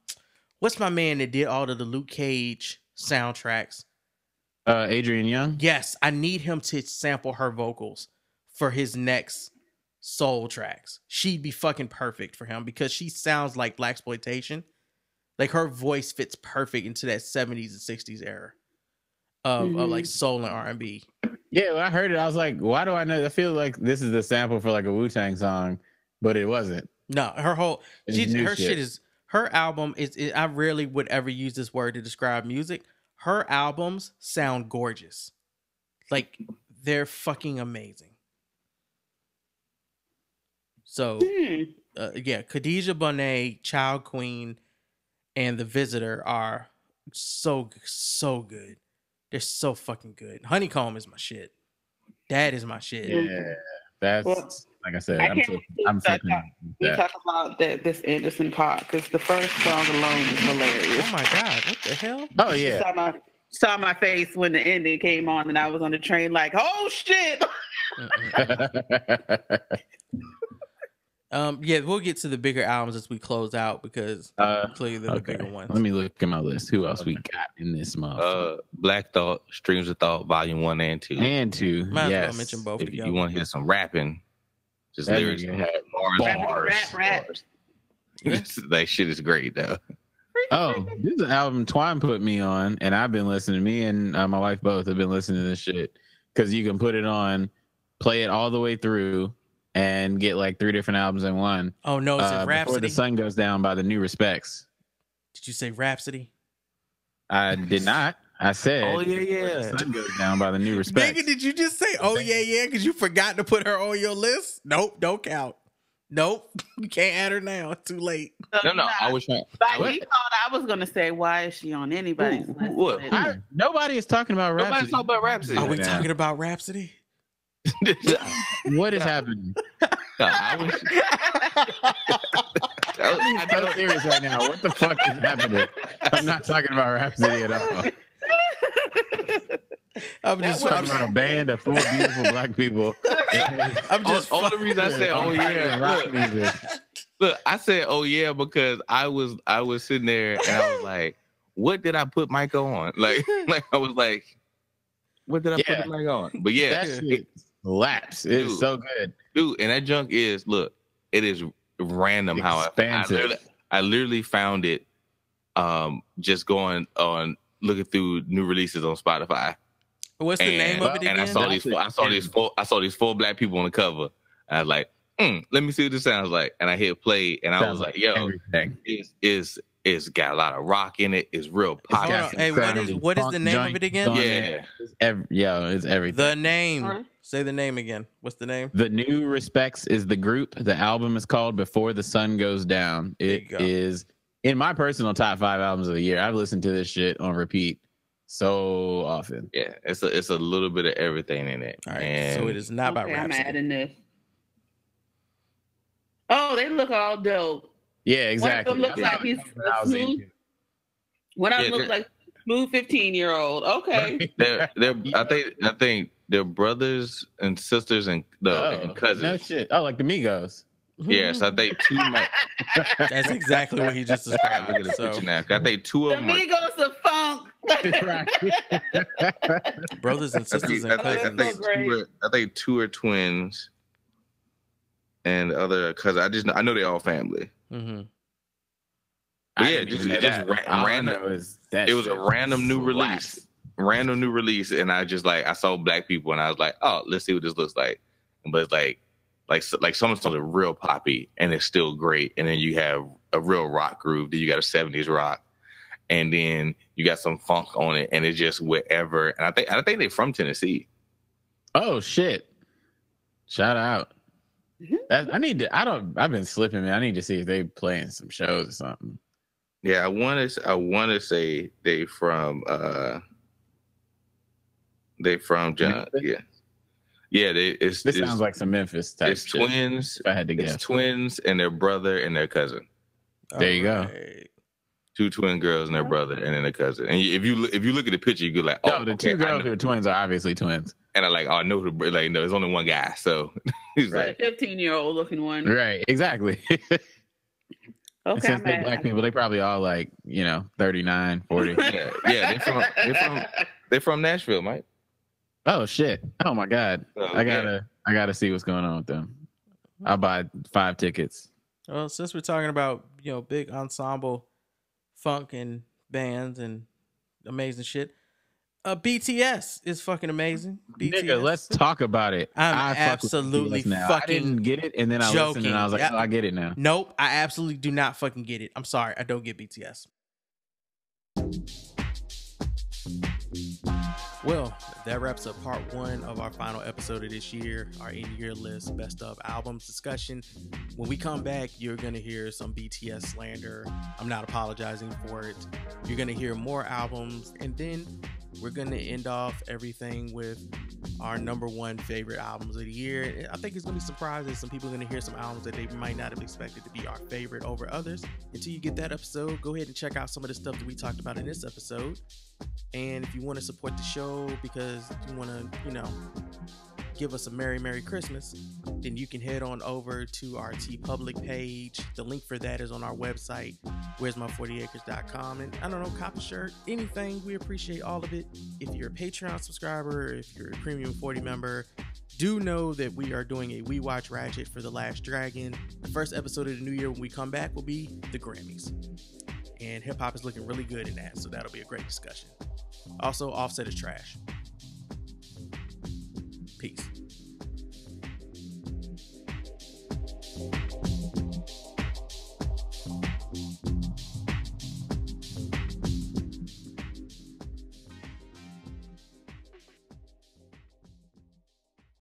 what's my man that did all of the Luke Cage soundtracks? Uh, Adrian Younge. Yes, I need him to sample her vocals for his next soul tracks. She'd be fucking perfect for him because she sounds like black exploitation. Like her voice fits perfect into that 70s and 60s era of, of like mm-hmm. soul and R&B. Yeah, when I heard it, I was like, why do I know? I feel like this is the sample for like a Wu Tang song, but it wasn't. No, her whole she, her shit. shit. is her album is. It, I rarely would ever use this word to describe music. Her albums sound gorgeous, like they're fucking amazing. So Hmm. uh, yeah, Kadhja Bonet, Child Queen, and The Visitor are so so good. They're so fucking good. Honeycomb is my shit. That is my shit. Yeah, that's Well, like I said. I I'm can't so, I'm so that- We talk about that this Anderson .Paak because the first song alone is hilarious. Oh my god, what the hell? Oh yeah, saw my saw my face when the ending came on, and I was on the train like, "Oh shit!" [laughs] Um, yeah, we'll get to the bigger albums as we close out because uh, clearly they're okay. the bigger ones. Let me look at my list. Who else we got in this month? Uh, Black Thought, Streams of Thought, Volume One and Two. and two. Might as well yes. mention both if you want to hear some rapping, just That lyrics, nigga had bars, bars. bars, Rap, rap. bars. [laughs] that shit is great though. Oh, this is an album Twan put me on, and I've been listening. Me and uh, my wife both have been listening to this shit because you can put it on, play it all the way through, and get like three different albums in one. Oh no, it's Uh, it Before the sun goes down by the New Respects. Did you say Rapsody? I did not. I said. Oh, yeah, Before yeah. The sun goes down by the New Respects. Nigga, did you just say oh yeah yeah because you forgot to put her on your list? Nope, don't count. Nope, [laughs] you can't add her now. It's too late. No, no, I was trying. Like What? he thought I was gonna say, "Why is she on anybody's Who- list?" what? I- nobody is talking about Rapsody. Nobody's talking about Rapsody. Are we Yeah. talking about Rapsody? [laughs] What is happening? No, I was. [laughs] I I'm so serious right now. What the fuck is happening? I'm not talking about Rapsody at all. I'm just was- talking about a band of four beautiful black people. [laughs] I'm just All- all the reason I said, "Oh, yeah," rock look. music. Look, I said, "Oh yeah," because I was I was sitting there and I was like, "What did I put Michael on?" Like, like I was like, "What did I Yeah. put Mike on?" But yeah, That shit slaps. It's so good. dude. And that junk is look, it is random how I, I, Expansive. literally, I literally found it um just going on looking through new releases on Spotify. What's the name of it again? and I again? saw these four, I saw these four I saw these four black people on the cover. And I was like, mm, let me see what this sounds like. And I hit play and I Sounds was like, yo, everything. is is it's got a lot of rock in it. It's real Hold poppy. Hey, what is what is the name of it again? Yeah. It's ev- yeah, it's everything. The name. Huh? Say the name again. What's the name? The new respects is the group. The album is called Before the Sun Goes Down. There It go. is in my personal top five albums of the year. I've listened to this shit on repeat so often. Yeah, it's a it's a little bit of everything in it. All right. and so it is not by okay, I'm adding this. Oh, they look all dope. Yeah, exactly. One of them looks like he's That's what I was smooth. One of them Yeah, looks like smooth 15 year old. Okay. [laughs] they're they're I think I think they're brothers and sisters and the Oh, and cousins. No shit. Oh, like the Migos. Yes, I think two might [laughs] That's exactly what he just I look at described. the So, picture now. I think two of them are Migos of funk. [laughs] brothers and I sisters think, I and think, I cousins. think so great. two are, I think two are twins, and other cousin. I just know, I know they're all family. Mm hmm But I yeah, just- even just ra- All random- know is that It was a shit random new slaps. release, random new release, and I just like I saw black people, and I was like, oh, let's see what this looks like. But it's like, like like some songs are real poppy, and it's still great, and then you have a real rock groove. Then you got a '70s rock, and then you got some funk on it, and it's just whatever. And I think I think they're from Tennessee. Oh shit! Shout out. Mhm. That, I need to. I don't. I've been slipping. Man, I need to see if they playing some shows or something. Yeah, I want to. I want to say they from. uh They from John. Memphis? Yeah, yeah. They it's This it's, sounds like some Memphis type it's shit. twins. If I had to It's guess. twins and their brother and their cousin. There you go. Two twin girls and their brother and then a cousin. And if you look- if you look at the picture, you go like, oh, no, the okay, two I girls who are twins are obviously twins. and I like, oh, I know the like, no, there's only one guy, so [laughs] he's The like, 15 year old looking one. Right. Exactly. [laughs] Okay, Since they're black people, they probably all like you know 39, 40. [laughs] yeah, yeah, they're from they're from they're from Nashville, Mike. oh shit! Oh my god! So, I gotta I gotta see what's going on with them. I'll buy five tickets. Well, since we're talking about you know big ensemble funk and bands and amazing shit, uh, BTS is fucking amazing. BTS. Nigga, let's talk about it. I'm I absolutely BTS now. I fucking didn't get it, and then I listened, and I was like, joking. oh, I get it now. Nope, I absolutely do not fucking get it. I'm sorry, I don't get BTS. Well, that wraps up part one of our final episode of this year, our end year list, best of albums discussion. When we come back, you're going to hear some BTS slander. I'm not apologizing for it. You're going to hear more albums, and then we're going to end off everything with our number one favorite albums of the year. I think it's going to be surprising. Some people are going to hear some albums that they might not have expected to be our favorite over others. Until you get that episode, go ahead and check out some of the stuff that we talked about in this episode. And if you want to support the show because you want to, you know, give us a Merry Merry Christmas, then you can head on over to our TeePublic page. The link for that is on our website, where's my 40acres.com. And I don't know, cop a shirt, anything. We appreciate all of it. If you're a Patreon subscriber, if you're a Premium 40 member, do know that we are doing a We Watch Ratchet for The Last Dragon. The first episode of the new year when we come back will be the Grammys. And hip hop is looking really good in that, so that'll be a great discussion. Also, Offset is trash. Peace.